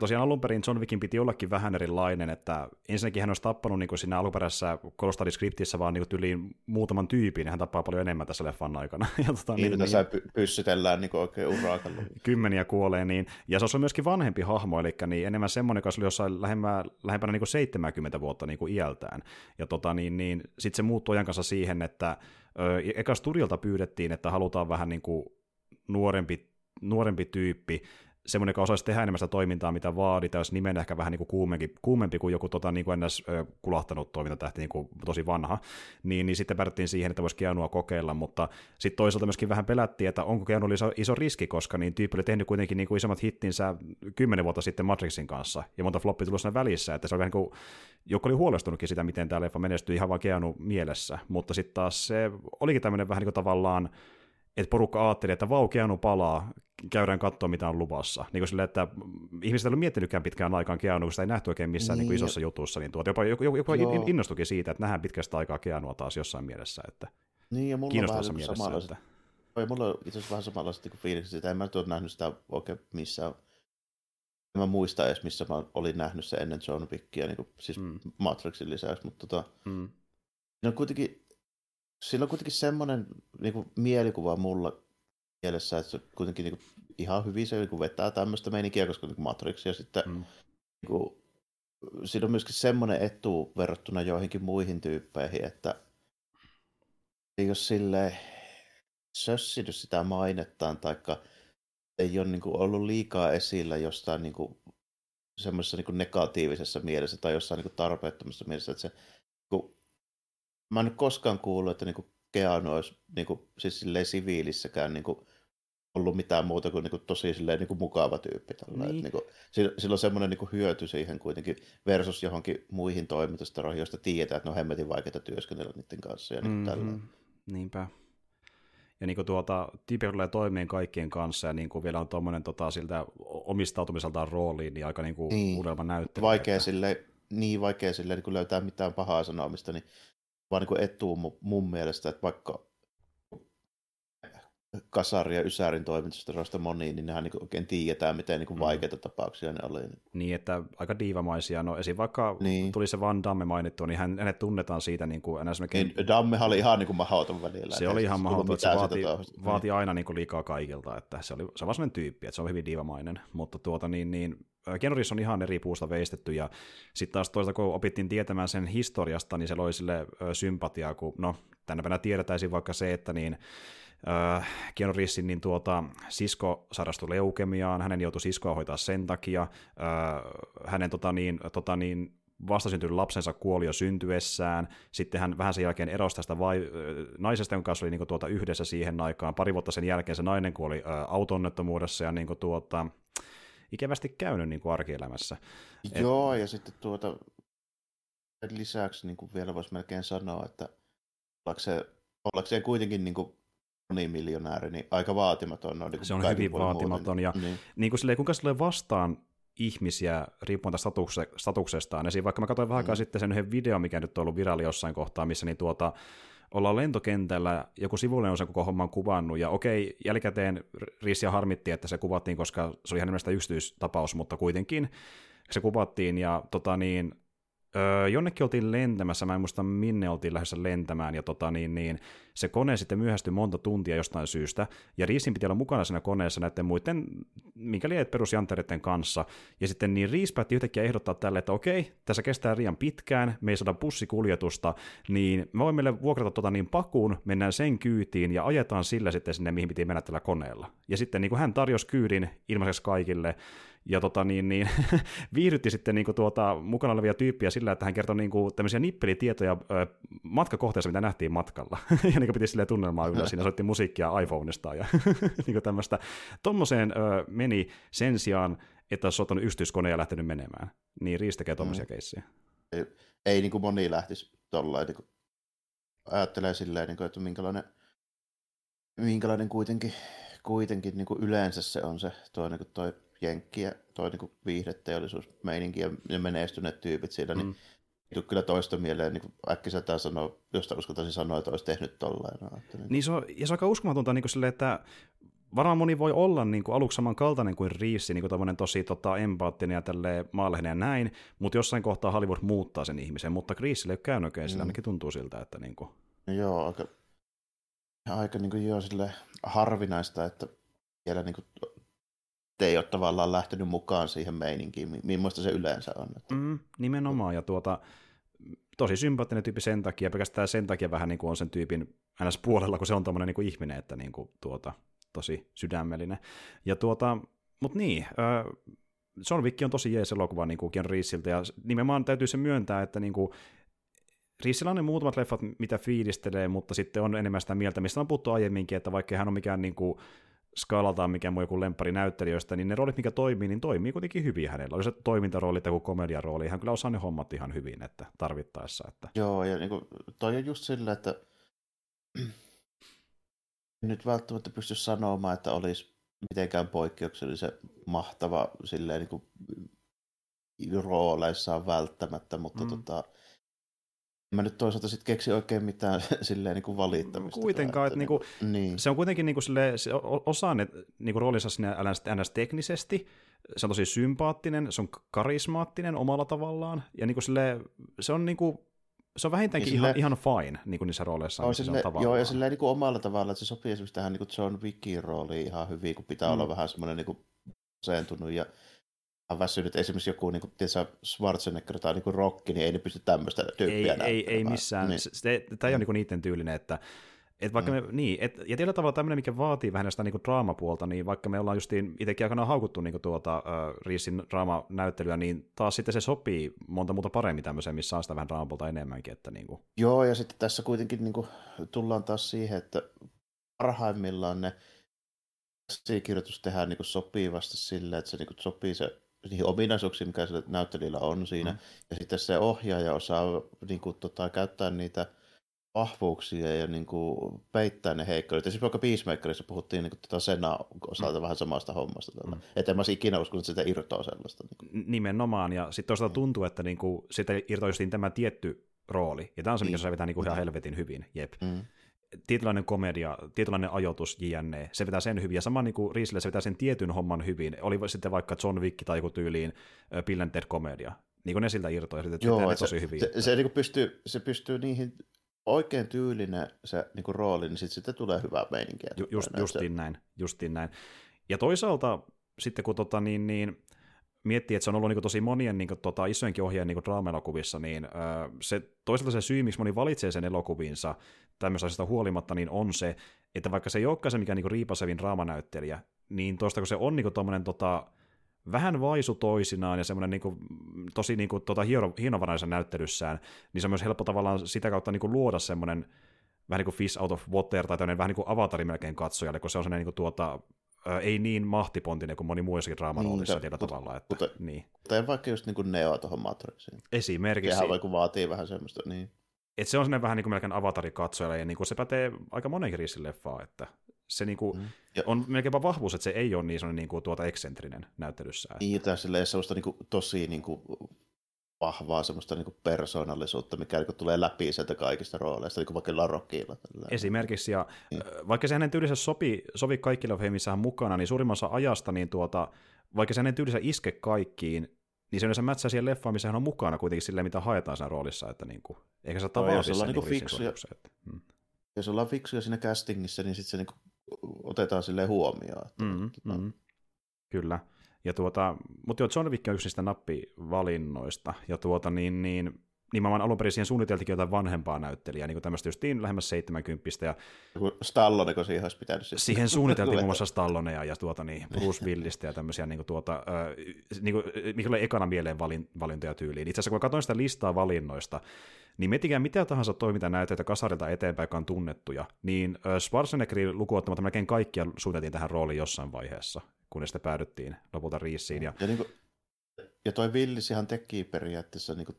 tosiaan alun perin John Wickin piti ollakin vähän erilainen, että ensinnäkin hän olisi tappanut niin kuin siinä alkuperäisessä Kolstadi-skriptissä vaan niin tyyliin muutaman tyypin, ja hän tappaa paljon enemmän tässä leffan aikana. Ja, tota, Niin, niin, tässä py- pyssytellään niin oikein urakalla. kymmeniä kuolee, niin, ja se olisi myöskin vanhempi hahmo, eli niin enemmän semmoinen, joka oli jossain lähemmä, lähempänä niin kuin 70 vuotta niin kuin iältään. Ja tota, niin, niin, sitten se muuttui ajan kanssa siihen, että eka studiolta pyydettiin, että halutaan vähän niin kuin nuorempi, nuorempi tyyppi, semmoinen, joka osaisi tehdä enemmän sitä toimintaa, mitä vaaditaan, jos nimen ehkä vähän niin kuin kuumempi, kuin joku tota, niin kuin ennäs kulahtanut toimintatähti, niin kuin tosi vanha, niin, niin sitten päädyttiin siihen, että voisi Keanua kokeilla, mutta sitten toisaalta myöskin vähän pelättiin, että onko Keanu iso, iso riski, koska niin tyyppi oli tehnyt kuitenkin niin kuin isommat hittinsä kymmenen vuotta sitten Matrixin kanssa, ja monta floppi tullut siinä välissä, että se oli vähän niin kuin, joku oli huolestunutkin sitä, miten tämä leffa menestyi ihan vaan Keanu mielessä, mutta sitten taas se olikin tämmöinen vähän niin kuin tavallaan, että porukka ajatteli, että vau, Keanu palaa, käydään katsoa, mitä on luvassa. Niin kuin silleen, että ihmiset ei ollut miettinytkään pitkään aikaan Keanu, kun sitä ei nähty oikein missään niin, Niin, isossa jutussa, niin tuota, jopa, joku, joku Joo. innostukin siitä, että nähdään pitkästä aikaa Keanua taas jossain mielessä, että Niin, ja mulla on vähän kiinnostavassa niin mielessä. samanlaiset, Että, mulla on itse asiassa vähän samanlaiset niin fiilikset siitä. En mä ole nähnyt sitä oikein missään. En mä muista edes, missä mä olin nähnyt se ennen John Wickia, niin kuin, siis Mm. Matrixin lisäksi, mutta tota, mm, on kuitenkin, sillä on kuitenkin semmoinen niin kuin, mielikuva mulla mielessä, että se kuitenkin niin kuin, ihan hyvin se niin kuin, vetää tämmöistä meininkiä, koska niin kuin Matrix ja sitten mm, niin kuin, siinä on myöskin semmoinen etu verrattuna joihinkin muihin tyyppeihin, että ei ole silleen sössinyt sitä mainettaan, taikka ei ole niin kuin, ollut liikaa esillä jostain niin kuin, semmoisessa niin negatiivisessa mielessä tai jossain niin kuin, tarpeettomassa mielessä, että se, mä en koskaan kuullut, että niin kuin, Keanu olisi niin kuin, siis silleen siviilissäkään niin kuin, ollut mitään muuta kuin, niin kuin tosi silleen, niin kuin mukava tyyppi. Tällä. Niin. Niin. Niin kuin, sillä, sillä on semmoinen niin kuin hyöty siihen kuitenkin versus johonkin muihin toimitustaroihin, joista tiedetään, että ne on hemmetin vaikeita työskennellä niiden kanssa ja niin mm-hmm. tällä. mm, niinpä. Ja niin kuin tuota, tyyppi tulee toimeen kaikkien kanssa, ja niin kuin vielä on tuommoinen tota, siltä omistautumiseltaan rooliin, niin aika niin kuin Niin. unelma näyttely. Vaikea että- sille, niin vaikea sille niin kuin löytää mitään pahaa sanomista, niin vaan niin etu mu- mun mielestä, että vaikka Kasari ja Ysärin toimitustaroista moniin, niin nehän niin oikein tiedetään, miten niin Mm. vaikeita tapauksia ne oli. Niin, että aika diivamaisia. No esim. vaikka Niin. tuli se Van Damme mainittua, niin hän, hänet tunnetaan siitä niin kuin enää Niin, Dammehan oli ihan niin kuin mahdoton välillä. se oli siis ihan tullut mahdoton, että se vaati, vaati aina niin kuin liikaa kaikilta, että se, oli, se on vaan sellainen tyyppi, että se on hyvin diivamainen, mutta tuota niin, niin ää, Keanu Reeves on ihan eri puusta veistetty, ja sitten taas toisaalta kun opittiin tietämään sen historiasta, niin se loi sille ö, sympatiaa, kun no tänä päivänä tiedetään vaikka se, että niin äh, Keanu Reevesin niin tuota, sisko sairastui leukemiaan, hänen joutui siskoa hoitaa sen takia, äh, hänen tota niin, tota niin, vastasyntynyt lapsensa kuoli jo syntyessään, sitten hän vähän sen jälkeen erosi tästä vai, ö, naisesta, jonka kanssa oli niin tuota, yhdessä siihen aikaan, pari vuotta sen jälkeen se nainen kuoli ö, auto-onnettomuudessa ja niin tuota, ikävästi käynyt niin arkielämässä. Et- Joo, ja sitten tuota, lisäksi niin kuin vielä voisi melkein sanoa, että ollakseen, ollakseen kuitenkin niin kuin monimiljonääri, niin aika vaatimaton. On, niin Se on hyvin vaatimaton, ja Niin. niin kuin silleen, kuinka se tulee vastaan ihmisiä riippuen statukse, statuksestaan. Esiin vaikka mä katsoin vähän aikaa Mm. sitten sen yhden videon, mikä nyt on ollut viraali jossain kohtaa, missä niin tuota, ollaan lentokentällä, joku sivullinen on sen koko homman kuvannut, ja okei, jälkikäteen Rissia harmitti, että se kuvattiin, koska se oli ihan nimestä yksityistapaus, mutta kuitenkin se kuvattiin, ja tota niin, öö, jonnekin oltiin lentämässä, mä en muista minne oltiin lähdössä lentämään, ja tota, niin, niin, se kone sitten myöhästyi monta tuntia jostain syystä, ja Riisin piti olla mukana siinä koneessa näiden muiden, mikäli perusjanttereiden kanssa, ja sitten niin Riis päätti yhtäkkiä ehdottaa tälle, että okei, tässä kestää liian pitkään, me ei saada bussikuljetusta, niin me voimme meille vuokrata tota niin pakuun, mennään sen kyytiin ja ajetaan sillä sitten sinne, mihin piti mennä tällä koneella. Ja sitten niin kuin hän tarjosi kyydin ilmaiseksi kaikille, ja tota, niin, niin, viihdytti sitten niin kuin, tuota, mukana olevia tyyppiä sillä, että hän kertoi niin kuin, tämmöisiä nippelitietoja ö, matkakohteessa, mitä nähtiin matkalla. ja niin kuin, piti sille tunnelmaa yllä, siinä soitti musiikkia iPhoneista ja niin kuin tämmöistä. Tommoseen ö, meni sen sijaan, että olisi ottanut yksityiskone ja lähtenyt menemään. Niin Riis tekee tommosia mm. keissejä. Ei, ei niin kuin moni lähtisi tollain, niin kuin, ajattelee silleen, niin kuin, että minkälainen, minkälainen kuitenkin, kuitenkin niin kuin yleensä se on se toi, niin kuin toi jenkki ja toi niin viihdeteollisuusmeininki ja ne menestyneet tyypit siinä, niin mm. niin kyllä toista mieleen niin äkkiseltään sanoa, josta uskaltaisin sanoa, että olisi tehnyt tollain. No, että niin. niin se on, ja se on aika uskomatonta niin sille, että varmaan moni voi olla niin kuin aluksi samankaltainen kuin Riissi, niin kuin tosi tota, empaattinen ja tälleen ja näin, mutta jossain kohtaa Hollywood muuttaa sen ihmisen, mutta Riissille ei ole käynyt oikein, sillä mm. ainakin tuntuu siltä, että niin kuin... no joo, aika, aika niin kuin joo, sille harvinaista, että vielä niin kuin ei ole tavallaan lähtenyt mukaan siihen meininkiin, millaista se yleensä on. Mm, nimenomaan, ja tuota, tosi sympaattinen tyyppi sen takia, pelkästään sen takia vähän niin kuin on sen tyypin ns. puolella, kun se on tommonen niin ihminen, että niin kuin, tuota, tosi sydämellinen. Ja tuota, mutta niin, äh, John Wick on tosi jees elokuva niin kuin Ken Reesiltä, ja nimenomaan täytyy se myöntää, että niin kuin, Riisillä on ne muutamat leffat, mitä fiilistelee, mutta sitten on enemmän sitä mieltä, mistä on puhuttu aiemminkin, että vaikka hän on mikään niin kuin, skaalataan mikään muu joku lemppari näyttelijöistä, niin ne roolit, mikä toimii, niin toimii kuitenkin hyvin hänellä. Oli se toimintarooli tai komediarooli, hän kyllä osaa ne hommat ihan hyvin, että tarvittaessa. Että... Joo, ja niin kuin, toi on just sillä, että nyt välttämättä pysty sanomaan, että olisi mitenkään poikkeuksellisen mahtava silleen niin kuin rooleissaan välttämättä, mutta mm. tota, Mä nyt toisaalta sitten keksi oikein mitään silleen niin kuin valittamista. Kuitenkaan, että, niinku, niin. se on kuitenkin niin kuin silleen, se osaa ne niin roolinsa sinne ns. teknisesti, se on tosi sympaattinen, se on karismaattinen omalla tavallaan, ja niin kuin silleen, se on niin kuin, se on vähintäänkin niin ihan, ihan fine niin kuin niissä rooleissa. On sille, se on joo, ja silleen niin kuin omalla tavalla, että se sopii esimerkiksi tähän niin kuin John Wickin rooliin ihan hyvin, kun pitää mm. olla vähän semmoinen niin kuin asentunut ja väsynyt esimerkiksi joku niin kuin, tiedätkö, Schwarzenegger tai niin Rocky, niin ei ne pysty tämmöistä tyyppiä Ei, ei, ei missään. Niin. Se, tämä ei ole niin niiden tyylinen, että et vaikka mm. me, niin, et, ja tietyllä tavalla tämmöinen, mikä vaatii vähän sitä niin draamapuolta, niin vaikka me ollaan justiin itsekin aikanaan haukuttu niin tuota, uh, Riisin draamanäyttelyä, niin taas sitten se sopii monta muuta paremmin tämmöiseen, missä on sitä vähän draamapuolta enemmänkin. Että niin kuin. Joo, ja sitten tässä kuitenkin niin kuin, tullaan taas siihen, että parhaimmillaan ne käsikirjoitus tehdään niin kuin sopivasti silleen, että se niin kuin sopii se niihin ominaisuuksiin, mikä sillä näyttelijällä on siinä. Mm. Ja sitten se ohjaaja osaa niin kuin, tota, käyttää niitä vahvuuksia ja niin kuin, peittää ne heikkoudet. Esimerkiksi vaikka Peacemakerissa puhuttiin niin kuin, tota Sena osalta mm. vähän samasta hommasta. Mm. Että en mä ikinä usko, että sitä irtoaa sellaista. Niin kuin. Nimenomaan, ja sitten toisaalta mm. tuntuu, että niin kuin, sitä justiin tämä tietty rooli. Ja tämä on se, mikä niin. se vetää niin kuin ihan helvetin hyvin. Jep. Mm tietynlainen komedia, tietynlainen ajoitus, jne. Se vetää sen hyvin, ja sama niin kuin Riisille se vetää sen tietyn homman hyvin. Oli sitten vaikka John Wick tai joku tyyliin Bill and Ted komedia. Niin kuin ne siltä irtoaa, ja sitten Joo, ne tosi hyvin. Se, se, se niin pystyy, se pystyy niihin oikein tyylinen se niin kuin rooli, niin sitten sitten tulee hyvää meininkiä. Ju, just, justiin se... näin, justiin näin. Ja toisaalta sitten kun tota, niin, niin, miettii, että se on ollut niin kuin, tosi monien niin kuin, tota, isojenkin ohjeen niin draama-elokuvissa, niin öö, se, toisaalta se syy, miksi moni valitsee sen elokuviinsa tämmöisestä huolimatta, niin on se, että vaikka se ei olekaan se mikään niin riipasevin draamanäyttelijä, niin tuosta kun se on niin tuommoinen tota, vähän vaisu toisinaan ja semmoinen niin kuin, tosi niin kuin, tota, hieno, hienovaraisen näyttelyssään, niin se on myös helppo tavallaan sitä kautta niin kuin, luoda semmoinen vähän niin kuin fish out of water tai vähän niin kuin avatari melkein katsojalle, kun se on semmoinen niin kuin, tuota, ää, ei niin mahtipontinen kuin moni muissakin draamaroolissa niin, tietyllä tavalla. Että, mutta, niin. Tai vaikka just niin kuin Neo tuohon Matrixiin. Esimerkiksi. Sehän vaikka vaatii vähän semmoista, niin. Et se on semmoinen vähän niin kuin melkein avatari-katsojalle, ja niin kuin se pätee aika monenkin leffaa, että se niin kuin mm. on melkeinpä vahvuus, että se ei ole niin sellainen niin kuin tuota eksentrinen näyttelyssä. Niin, tai silleen sellaista niin kuin, tosi niin kuin, vahvaa semmoista niin kuin persoonallisuutta, mikä niin kuin, tulee läpi sieltä kaikista rooleista, niin kuin vaikka Larokilla. Esimerkiksi, ja niin. vaikka se hänen tyylissä sopi, sovi kaikille missä hän mukana, niin suurimmassa ajasta, niin tuota, vaikka se hänen tyylissä iske kaikkiin, niin se yleensä mätsää siihen leffaan, missä hän on mukana kuitenkin silleen, mitä haetaan siinä roolissa, että niin kuin, eikä se Joo, tavallaan jos ollaan niin fiksuja- että, mm. Jos ollaan fiksuja siinä castingissa, niin sitten se niinku otetaan silleen huomioon. Että, Mm, tota, mm, kyllä. Ja tuota, mutta joo, John Wick on yksi niistä nappivalinnoista, ja tuota niin, niin nimenomaan alun perin siihen suunniteltikin jotain vanhempaa näyttelijää, niin kuin tämmöistä justiin lähemmäs 70 ja Stallone, kun siihen olisi pitänyt sitten- siihen suunniteltiin muun muassa Stallonea ja tuota, niin, Bruce Willistä ja tämmöisiä, niin kuin, tuota, äh, niin kuin, mikä oli ekana mieleen valin, valintoja tyyliin. Itse asiassa kun katsoin sitä listaa valinnoista, niin miettikää mitä tahansa toimintanäytteitä kasarilta eteenpäin, jotka on tunnettuja, niin Schwarzeneggerin lukuottamatta melkein kaikkia suunniteltiin tähän rooliin jossain vaiheessa, kunnes sitten päädyttiin lopulta Riisiin. Ja, Ja, niinku, ja toi Villisihan teki periaatteessa niinku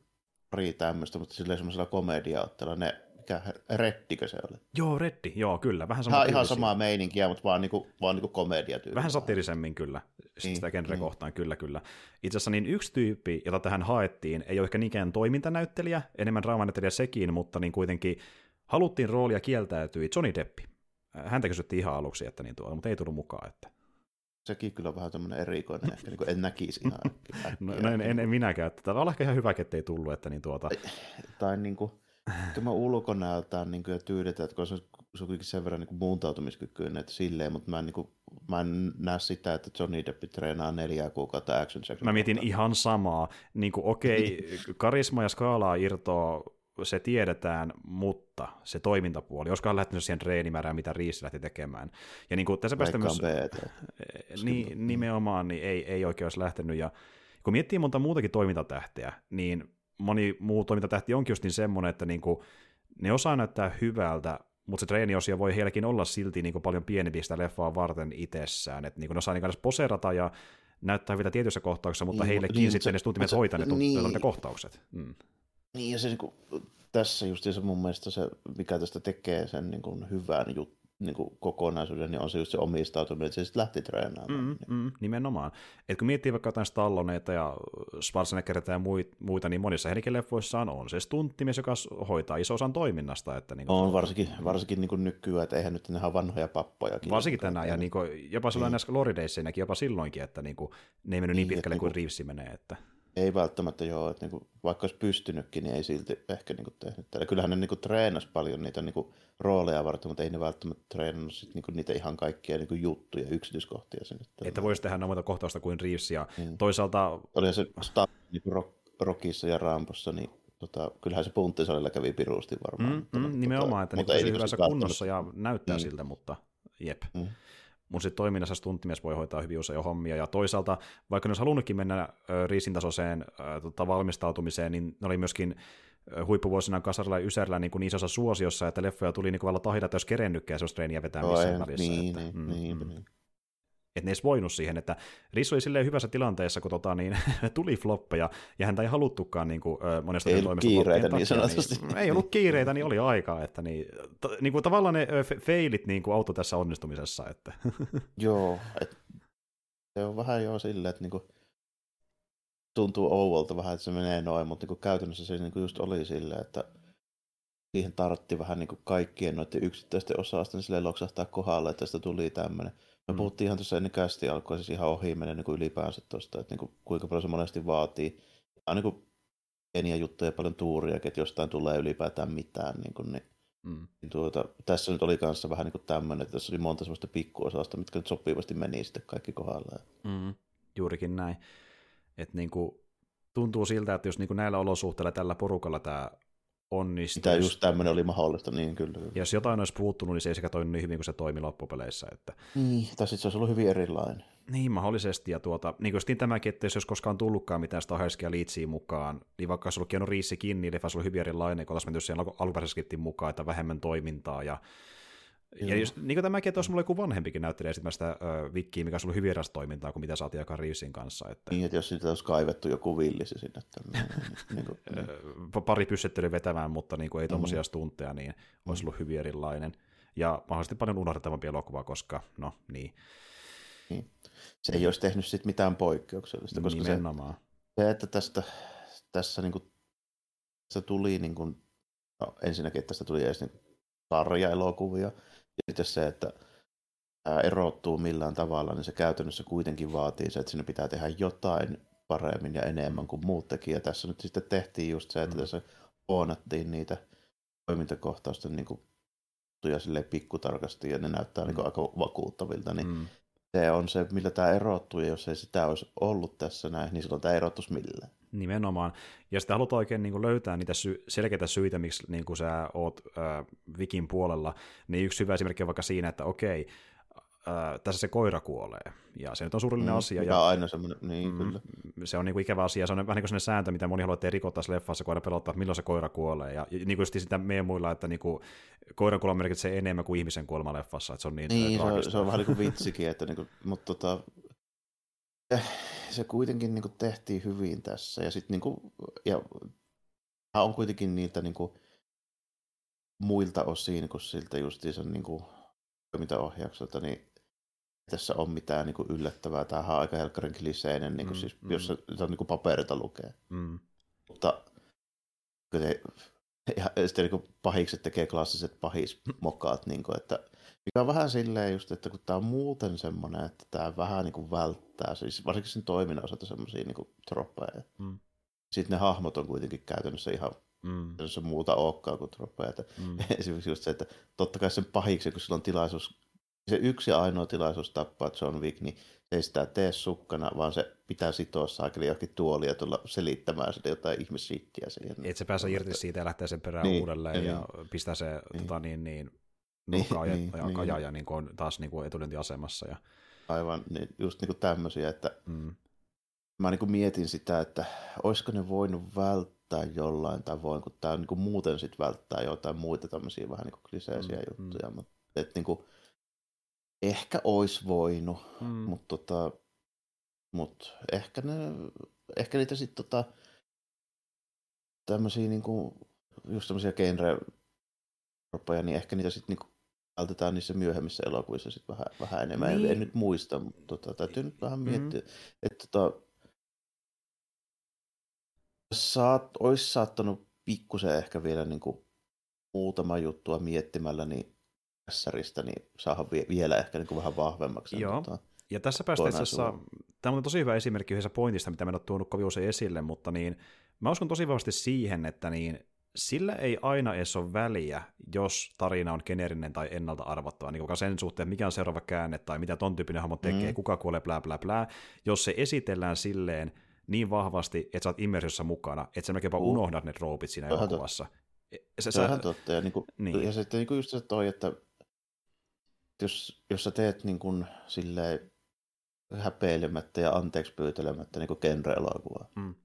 pari tämmöistä, mutta silleen semmoisella komediaotteella. Ne, mikä, Reddikö se oli? joo, Reddi, joo, kyllä. Vähän, sama Ihan, ihan samaa meininkiä, mutta vaan, niinku, vaan niinku komedia tyyli. Vähän satirisemmin kyllä, Niin, sitä genre niin. kohtaan, kyllä, kyllä. Itse asiassa niin yksi tyyppi, jota tähän haettiin, ei ole ehkä niinkään toimintanäyttelijä, enemmän draamanäyttelijä sekin, mutta niin kuitenkin haluttiin roolia kieltäytyi Johnny Deppi. Häntä kysyttiin ihan aluksi, että niin tuo, mutta ei tullut mukaan. Että. Sekin kyllä on vähän tämmöinen erikoinen, ehkä niin en näkisi ihan äkkiä. No, no en, en, en, minäkään, että tämä on ehkä ihan hyvä, ettei tullut, että niin tuota, Tai niin kuin, tämä ulkonäöltään niin kuin, ja tyylitä, että kun se on, se on kuitenkin sen verran niin muuntautumiskykyinen, että silleen, mutta mä en, niin kuin, mä en näe sitä, että Johnny Depp treenaa neljää kuukautta action Mä mietin ihan samaa. Niin kuin, okei, karisma ja skaalaa irtoa, se tiedetään, mutta se toimintapuoli, olisikohan lähtenyt siihen treenimäärään, mitä Riis lähti tekemään. Ja niin kuin, tässä päästä myös, BT. niin, nimenomaan, niin ei, ei oikein olisi lähtenyt. Ja kun miettii monta muutakin toimintatähteä, niin moni muu toimintatähti onkin just niin semmoinen, että niin kuin, ne osaa näyttää hyvältä, mutta se treeniosio voi heilläkin olla silti niin kuin paljon pienempi sitä leffaa varten itsessään. Että niin kuin ne osaa niin poserata ja näyttää vielä tietyissä kohtauksissa, mutta Niin, heillekin niin, sitten se- ne tuntimet hoitaa ne, niin. ne kohtaukset. Mm. Niin, ja se niin kuin, tässä just se mun mielestä se, mikä tästä tekee sen niin kuin, hyvän jut, niin kuin, kokonaisuuden, niin on se just se omistautuminen, että se sitten lähti treenaamaan. Mm, mm, nimenomaan. Et kun miettii vaikka jotain Stalloneita ja Schwarzeneggereitä ja muit- muita, niin monissa heidänkin leffoissaan on se stunttimies, joka hoitaa iso osan toiminnasta. Että niin On varsinkin, varsinkin niin kuin nykyään, että eihän nyt ne vanhoja pappojakin. Varsinkin tänään, ja niin kuin, jopa silloin Niin. näissä Dayseinäkin, jopa silloinkin, että niin kuin, ne ei mennyt niin, Niin, pitkälle kuin niinku- Reeves menee. Että. Ei välttämättä joo, että niinku, vaikka olisi pystynytkin, niin ei silti ehkä niinku tehnyt tällä. Kyllähän ne niinku treenasi paljon niitä niinku rooleja varten, mutta ei ne välttämättä treenannut sit niinku niitä ihan kaikkia niinku juttuja, yksityiskohtia sinne. että voisi tehdä noita kohtausta kuin Reeves, ja Niin. toisaalta Oli se Star niinku rock, Rockissa ja Rambossa, niin tota, kyllähän se punttisalilla kävi pirusti varmaan. mm, mutta, mm, mutta nimenomaan, että mutta niin niinku hyvässä kunnossa ja näyttää Niin. siltä, mutta jep. Mm. Mun sitten toiminnassa stunttimies voi hoitaa hyvin usein jo hommia, ja toisaalta, vaikka ne olisi halunnutkin mennä ö, riisin tasoiseen ö, tota, valmistautumiseen, niin ne oli myöskin huippuvuosina kasarilla ja ysärillä niin, kuin niin isossa suosiossa, että leffoja tuli niin kuin tahida, että jos kerennytkään sellaista treeniä vetää missään välissä. niin, että, niin, mm, niin, mm. niin. Että ne edes voinut siihen, että Riss oli silleen hyvässä tilanteessa, kun tota, niin, tuli floppeja, ja häntä ei haluttukaan niin kuin, monesta Ei toimesta kiireitä niin sanotusti. Niin, ei ollut kiireitä, niin oli aikaa, että niin, ta, niin kuin, tavallaan ne feilit niin kuin auttoi tässä onnistumisessa. Että. Joo, et, se on vähän joo silleen, että niinku, tuntuu ouvolta vähän, että se menee noin, mutta niinku käytännössä se niinku just oli silleen, että siihen tartti vähän niinku kaikkien noiden yksittäisten osasta, niin silleen loksahtaa kohdalle, että tästä tuli tämmöinen. Me Mm. puhuttiin ihan tuossa ennen kästi alkua, siis ihan ohi menen niinku ylipäänsä tuosta, että niinku, kuinka paljon se monesti vaatii. On niinku pieniä juttuja paljon tuuria, että jostain tulee ylipäätään mitään, niinku, niin Mm. niin tuota, tässä nyt oli kanssa vähän niin kuin tämmöinen, että tässä oli monta semmoista pikkuosasta, mitkä nyt sopivasti meni sitten kaikki kohdalleen. Mm, juurikin näin. Et niinku, tuntuu siltä, että jos niinku näillä olosuhteilla tällä porukalla tämä onnistuu, Mitä just tämmöinen oli mahdollista, niin kyllä. ja jos jotain olisi puuttunut, niin se ei sekä toiminut niin hyvin kuin se toimi loppupeleissä. Että... Niin, tai sitten se olisi ollut hyvin erilainen. Niin, mahdollisesti. Ja tuota, niin kuin justiin tämäkin, että jos olisi koskaan tullutkaan mitään sitä Haiskia liitsiin mukaan, niin vaikka olisi ollut Keanu Reevesikin, niin leffa olisi ollut hyvin erilainen, kun oltaisiin menty siihen alku- alkuperäisen skriptin mukaan, että vähemmän toimintaa. Ja, ja Joo. just, niin kuin tämäkin, että olisi mulla joku vanhempikin näyttelijä sitten sitä äh, vikkiä, mikä olisi ollut hyvin eräs toimintaa kuin mitä saatiin aikaan Reevesin kanssa. Että, Niin, että jos siitä olisi kaivettu joku villisi sinne. Tämmöinen, niin, kuin, niin. Pari pyssettelyä vetämään, mutta niin kuin ei tuommoisia Mm. stuntteja, niin olisi ollut hyvin erilainen. Ja mahdollisesti paljon unohdettavampi elokuva, koska no niin, niin. Se ei olisi tehnyt sitten mitään poikkeuksellista, koska se, nimenomaan. se, että tästä, tässä niin kuin, se tuli niin kuin, no, ensinnäkin, että tästä tuli edes niin sarjaelokuvia, ja sitten se, että tämä erottuu millään tavalla, niin se käytännössä kuitenkin vaatii se, että sinne pitää tehdä jotain paremmin ja enemmän kuin muut teki. Ja tässä nyt sitten tehtiin just se, että mm. tässä huonattiin niitä toimintakohtausten niin kuin, silleen pikkutarkasti ja ne näyttää mm. niin kuin, aika vakuuttavilta. Niin mm se on se, millä tämä erottuu, ja jos ei sitä olisi ollut tässä näin, niin silloin tämä erottuisi millään. Nimenomaan. Ja sitten halutaan oikein niin kuin löytää niitä sy- selkeitä syitä, miksi niin kuin sä oot äh, Vikin puolella, niin yksi hyvä esimerkki on vaikka siinä, että okei, ää, tässä se koira kuolee. Ja se nyt on surullinen mm, asia. Ja, aina semmoinen, niin mm, kyllä. Se on niin kuin ikävä asia. Se on vähän niin kuin sääntö, mitä moni haluaa, että ei rikota tässä leffassa, kun aina pelottaa, että milloin se koira kuolee. Ja niin kuin sitä meidän muilla, että niin kuin, koiran kuolema merkitsee enemmän kuin ihmisen kuolema leffassa. Että se on niin, niin se, on, se on vähän niin kuin vitsikin, että niin kuin, mutta tota, se kuitenkin niin kuin tehtiin hyvin tässä. Ja sitten niin kuin, ja on kuitenkin niiltä niin kuin, muilta osin kuin siltä justiinsa niin kuin, ohjaukselta, niin tässä on mitään niin kuin yllättävää. Tämähän on aika helkkarin kliseinen, niin kuin, mm, siis, mm. jos se, se on niin kuin paperita lukee. Mm. Mutta te, ja sitten niin pahikset tekee klassiset pahismokaat, niin kuin, että mikä on vähän silleen just, että kun tämä on muuten semmoinen, että tämä vähän niin kuin välttää, siis varsinkin sen toiminnan osalta semmoisia niin troppeja. Mm. Sitten ne hahmot on kuitenkin käytännössä ihan mm. muuta olekaan kuin troppeja. Mm. Esimerkiksi just se, että totta kai sen pahiksi, kun sillä on tilaisuus se yksi ja ainoa tilaisuus tappaa John Wick, niin se ei sitä tee sukkana, vaan se pitää sitoa saakeli johonkin tuolia ja tulla selittämään sitä jotain ihmissittiä siihen. Et se pääse irti siitä ja lähtee sen perään niin, uudelleen niin, ja pistää se niin. tota, niin, niin, niin, ja, niin, ja, niin. ja niin kuin on taas niin kuin etulyöntiasemassa. Ja... Aivan, niin, just niin kuin tämmöisiä, että mm. mä niin kuin mietin sitä, että olisiko ne voinut välttää jollain tavoin, kun tämä niin kuin muuten sitten välttää jotain muita tämmöisiä vähän niin kuin kliseisiä mm, juttuja, mm. mutta että niin kuin, Ehkä ois voinut, mm. mutta tota, mut ehkä, ne, ehkä niitä sitten tota, tämmöisiä niinku, just tämmöisiä genre niin ehkä niitä sitten niinku vältetään niissä myöhemmissä elokuvissa sit vähän, vähän enemmän. Niin. En, en, nyt muista, mutta tota, täytyy nyt vähän mm-hmm. miettiä, mm. että tota, saat, olisi saattanut pikkusen ehkä vielä niinku muutama juttua miettimällä, niin Säristä, niin saadaan vielä ehkä niin kuin vähän vahvemmaksi. Joo. Tota, ja tässä päästä itse asiassa, tämä on tosi hyvä esimerkki yhdessä pointista, mitä me en ole tuonut kovin usein esille, mutta niin, mä uskon tosi vahvasti siihen, että niin, sillä ei aina edes ole väliä, jos tarina on geneerinen tai ennalta arvattava, niin sen suhteen, mikä on seuraava käänne tai mitä ton tyyppinen hahmo tekee, mm. kuka kuolee, blää, blää, blää. Jos se esitellään silleen niin vahvasti, että sä oot immersiossa mukana, että sä melkeinpä uh. unohdat ne roopit siinä elokuvassa. Se, se, on totta. Ja, niin kuin, niin. ja sitten niin kuin just se toi, että jos, jos sä teet niin kuin silleen häpeilemättä ja anteeksi pyytelemättä niin genre-elokuvaa, mm.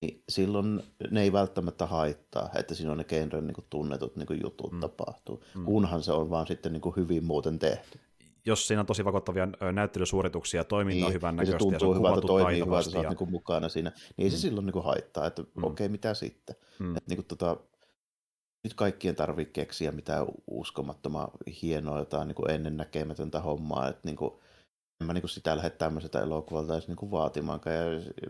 Niin silloin ne ei välttämättä haittaa, että siinä on ne genren niin kuin tunnetut niin kuin jutut mm. tapahtuu, mm. kunhan se on vaan sitten niin kuin hyvin muuten tehty. Jos siinä on tosi vakuuttavia näyttelysuorituksia, toiminta niin, on hyvän näköistä se tuntuu ja se hyvältä, toimii hyvältä, ja... niin kuin mukana siinä, niin mm. se silloin niin kuin haittaa, että mm. okei, okay, mitä sitten. Mm. Että niin kuin tota, nyt kaikkien tarvii keksiä mitään uskomattoman hienoa, jotain niin kuin ennennäkemätöntä hommaa, että niin kuin, en mä niin kuin sitä lähde tämmöiseltä elokuvalta edes niin kuin vaatimaankaan, ja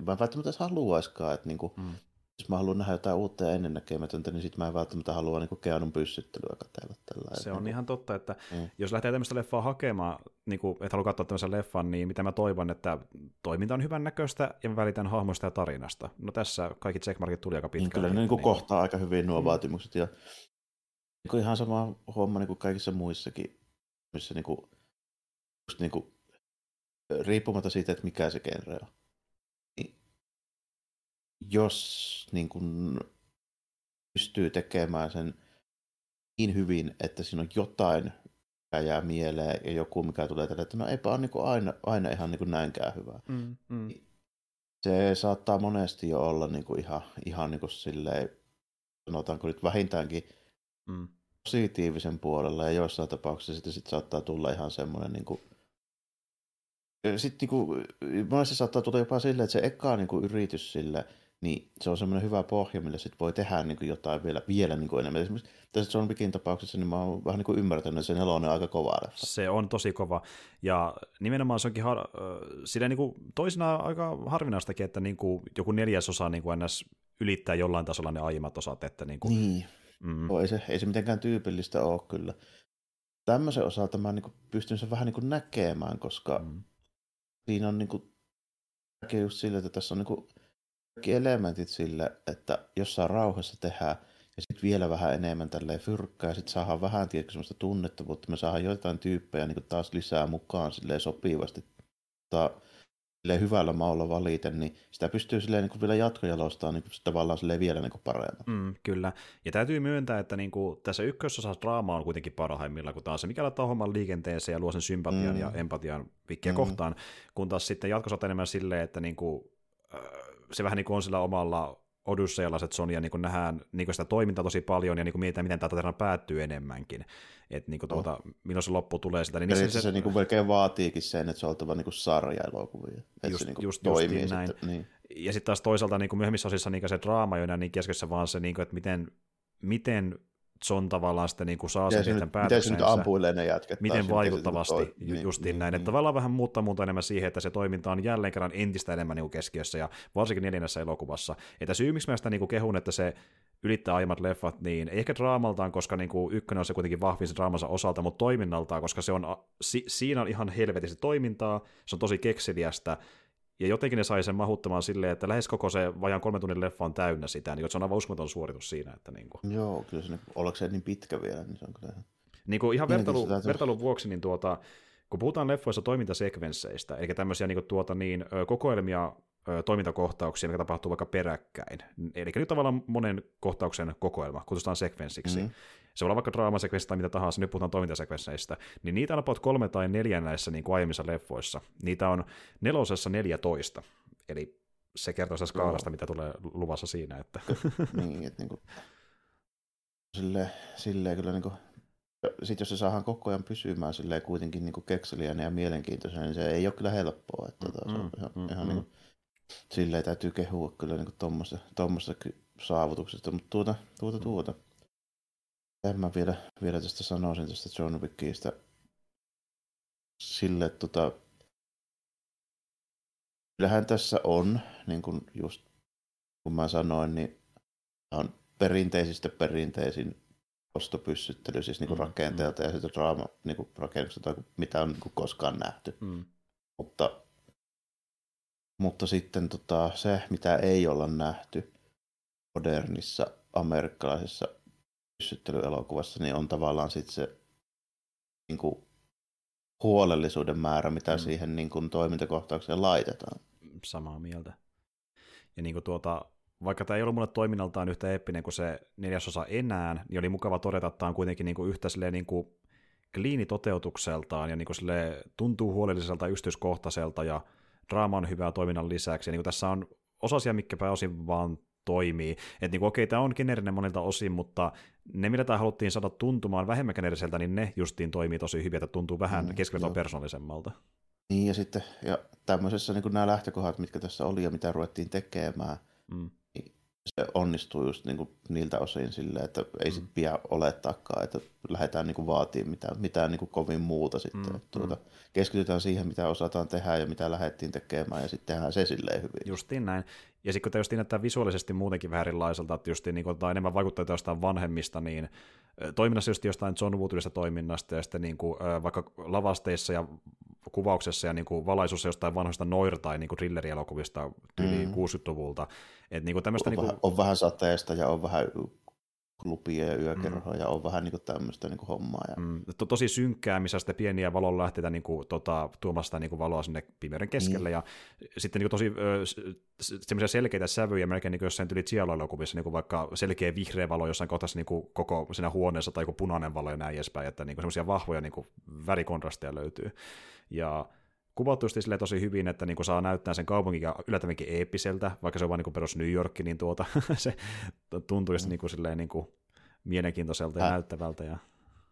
mä en välttämättä edes haluaiskaan, että niin kuin, mm. jos mä haluan nähdä jotain uutta ja ennennäkemätöntä, niin sitten mä en välttämättä halua niin Keanun pyssyttelyä katsella tällä. Se on niin ihan totta, että mm. jos lähtee tämmöistä leffaa hakemaan, niin kuin, että haluaa katsoa tämmöisen leffan, niin mitä mä toivon, että toiminta on hyvän näköistä ja mä välitän hahmoista ja tarinasta. No tässä kaikki checkmarkit tuli aika pitkään. Niin, kyllä ne niin kuin niin... kohtaa aika hyvin nuo mm. vaatimukset ja niin kuin ihan sama homma niin kuin kaikissa muissakin, missä niin kuin, just niin kuin, riippumatta siitä, että mikä se genre on. Niin, jos niin kuin, pystyy tekemään sen niin hyvin, että siinä on jotain, mikä jää mieleen ja joku, mikä tulee tälle, että no eipä ole niin kuin aina, aina ihan niin kuin näinkään hyvä. Mm, mm. Niin se saattaa monesti jo olla niin kuin ihan, ihan niin kuin silleen, sanotaanko nyt vähintäänkin mm. positiivisen puolella ja joissain tapauksissa sitten sit saattaa tulla ihan semmoinen niin kuin, sitten niin monesti saattaa tulla jopa silleen, että se eka niin kuin yritys sille, niin se on semmoinen hyvä pohja, millä sitten voi tehdä niin kuin jotain vielä, vielä niin kuin enemmän. Esimerkiksi tässä John Wickin tapauksessa niin mä oon vähän niin kuin ymmärtänyt, että se nelonen on aika kova leffa. Se on tosi kova, ja nimenomaan se onkin har, äh, niin kuin toisinaan aika harvinaistakin, että niin kuin joku neljäsosa niin kuin ns. ylittää jollain tasolla ne aiemmat osat. Että niin, kuin, niin. Mm. No, ei, se, ei se mitenkään tyypillistä ole kyllä. Tämmöisen osalta mä niin kuin pystyn sen vähän niin kuin näkemään, koska mm. Siinä on niin kuin tärkeä just sille, että tässä on niinku kaikki elementit sille, että jossain rauhassa tehdään ja sitten vielä vähän enemmän tälleen fyrkkää, ja sitten saadaan vähän tiedätkö, semmoista tunnettavuutta, me saadaan joitain tyyppejä niin taas lisää mukaan silleen sopivasti. Mutta hyvällä maalla valiten, niin sitä pystyy silleen niin kuin vielä jatkojalostaa niin kuin tavallaan silleen vielä niin kuin paremmin. Mm, kyllä. Ja täytyy myöntää, että niin kuin, tässä ykkösosassa draama on kuitenkin parhaimmillaan, kun taas se mikä laittaa homman liikenteeseen ja luo sen sympatian mm. ja empatian vikkiä mm. kohtaan, kun taas sitten jatkossa enemmän silleen, että niin kuin, se vähän niin kuin on sillä omalla Odysseialaiset Sonia niin nähdään niin sitä toimintaa tosi paljon ja niin mietitään, miten tämä tarina päättyy enemmänkin. Että niin tuota, oh. milloin se loppu tulee sitä. Niin se, se, se niin kuin melkein vaatiikin sen, että se on oltava niin sarja-elokuvia. Että just, se niin just, toimii just näin. Sitten, niin. Ja sitten taas toisaalta niin kuin myöhemmissä osissa niin se draama ei ole niin keskiössä, vaan se, niin kuin, että miten, miten John tavallaan sitten niin kuin saa sen sitten päätöksensä. Miten se nyt ampuilee ne jätket? Miten vaikuttavasti, toi, niin, justiin niin, näin. Niin. Että tavallaan vähän muuttaa muuta enemmän siihen, että se toiminta on jälleen kerran entistä enemmän niin kuin keskiössä, ja varsinkin neljännessä elokuvassa. Että syy, miksi mä sitä niin kuin kehun, että se ylittää aiemmat leffat, niin ehkä draamaltaan, koska niin kuin ykkönen on se kuitenkin vahvin se draamansa osalta, mutta toiminnaltaan, koska se on, si, siinä on ihan helvetisti toimintaa, se on tosi kekseliästä, ja jotenkin ne sai sen mahuttamaan silleen, että lähes koko se vajaan kolmen tunnin leffa on täynnä sitä, niin se on aivan uskomaton suoritus siinä. Että niin kuin. Joo, kyllä se, ollakseen niin pitkä vielä, niin se on kyllä niin kuin ihan vertailu, vertailun vuoksi, niin tuota, kun puhutaan leffoissa toimintasekvensseistä, eli tämmöisiä niin kuin, tuota, niin, kokoelmia toimintakohtauksia, mikä tapahtuu vaikka peräkkäin. Eli nyt tavallaan monen kohtauksen kokoelma, kutsutaan sekvenssiksi. Mm-hmm. Se voi olla vaikka draamasekvenssi tai mitä tahansa, nyt puhutaan toimintasekvensseistä. Niin niitä on about kolme tai neljä näissä niin kuin aiemmissa leffoissa. Niitä on nelosessa 14. Eli se kertoo sitä skaalasta, mitä tulee luvassa siinä. Että. niin, että niin kuin, silleen, silleen kyllä niin kuin, sit jos se saadaan koko ajan pysymään silleen kuitenkin niin kekseliäinen ja mielenkiintoisen, niin se ei ole kyllä helppoa. Että tota, se on ihan, mm, ihan mm. Niin kuin, silleen täytyy kehua kyllä niin tuommoista saavutuksesta, mutta tuota, tuota, tuota. En mä vielä, vielä tästä sanoisin tästä John Wickista sille, tota, kyllähän tässä on, niin kuin just kun mä sanoin, niin on perinteisistä perinteisin ostopyssyttely siis niin kuin mm, rakenteelta mm. ja sitten draama niin kuin rakennuksesta, mitä on niin kuin koskaan nähty. Mm. Mutta mutta sitten tota, se, mitä ei olla nähty modernissa amerikkalaisessa pyssyttelyelokuvassa, niin on tavallaan sitten se niin kuin, huolellisuuden määrä, mitä mm. siihen niin kuin, toimintakohtaukseen laitetaan. Samaa mieltä. Ja niin kuin tuota, vaikka tämä ei ollut mulle toiminnaltaan yhtä eeppinen kuin se neljäsosa enää, niin oli mukava todeta, että tämä on kuitenkin niin kuin yhtä silleen, niin kuin kliini toteutukseltaan ja niin kuin tuntuu huolelliselta, yksityiskohtaiselta ja draama on hyvää toiminnan lisäksi. Ja niin kuin tässä on osasia, mikä pääosin vaan toimii. Että niin okei, tämä on geneerinen monilta osin, mutta ne, mitä tämä haluttiin saada tuntumaan vähemmän geneeriseltä, niin ne justiin toimii tosi hyvin, että tuntuu vähän mm, keskivertoa persoonallisemmalta. Niin, ja sitten ja tämmöisessä niin nämä lähtökohdat, mitkä tässä oli ja mitä ruvettiin tekemään, mm se onnistuu just niin kuin niiltä osin silleen, että ei mm. sit pidä olettaakaan, että lähdetään niin kuin vaatimaan mitään, mitään niin kuin kovin muuta sitten. Mm. Tuota, mm. Keskitytään siihen, mitä osataan tehdä ja mitä lähdettiin tekemään ja sitten tehdään se silleen hyvin. Justiin näin. Ja sitten kun tämä justiin näyttää visuaalisesti muutenkin vähän erilaiselta, että justiin niin kuin, enemmän vaikuttaa jostain vanhemmista, niin toiminnassa just jostain John Woodillisesta toiminnasta ja sitten niin kuin, vaikka lavasteissa ja kuvauksessa ja niin kuin valaisussa jostain vanhoista noir- tai niin thrillerielokuvista yli mm. 60-luvulta. Et niin kuin tämmöistä, on, niin kuin... vähän, on vähän sateesta ja on vähän klubia ja yökerhoja mm. ja on vähän niin kuin tämmöistä niin kuin hommaa. Ja... Mm. To, tosi synkkää, missä sitten pieniä valon lähteitä niin kuin, tota, tuomasta niin kuin valoa sinne pimeyden keskelle. Mm. Ja sitten niin kuin, tosi semmoisia selkeitä sävyjä, melkein niin kuin jossain tyyli elokuvissa niin kuin vaikka selkeä vihreä valo jossain kohtaa niin kuin koko siinä huoneessa tai joku punainen valo ja näin edespäin, että niin semmoisia vahvoja niin kuin värikontrasteja löytyy. Ja kuvattu sille tosi hyvin, että niin saa näyttää sen kaupungin yllättävänkin eeppiseltä, vaikka se on vain niin perus New York, niin tuota, se tuntuisi mm. niin kuin, silleen, niin kuin mielenkiintoiselta ja Ä- näyttävältä. Ja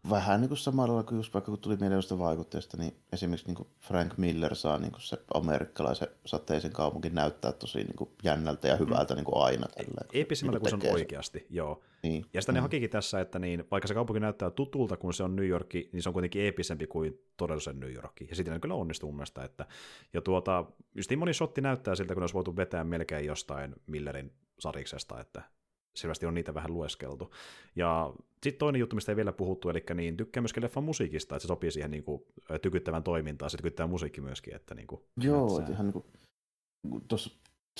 vähän niin kuin samalla kuin just vaikka kun tuli mieleen jostain vaikutteesta, niin esimerkiksi niin kuin Frank Miller saa niin kuin se amerikkalaisen sateisen kaupunkin näyttää tosi niin kuin jännältä ja hyvältä mm. niin kuin aina. Tälleen, Eeppisemmältä kuin se on oikeasti, joo. Niin. Ja sitä mm. ne hakikin tässä, että niin, vaikka se kaupunki näyttää tutulta, kun se on New York, niin se on kuitenkin eeppisempi kuin todellisen New York. Ja sitten ne kyllä onnistuu mun mielestä. Että, ja tuota, just niin moni shotti näyttää siltä, kun olisi voitu vetää melkein jostain Millerin sariksesta, että selvästi on niitä vähän lueskeltu. Ja sitten toinen juttu, mistä ei vielä puhuttu, eli niin tykkää myöskin leffan musiikista, että se sopii siihen niin kuin, tykyttävän toimintaan, se tykyttää musiikki myöskin. Että, niin kuin, Joo, että ihan niin kuin, tuossa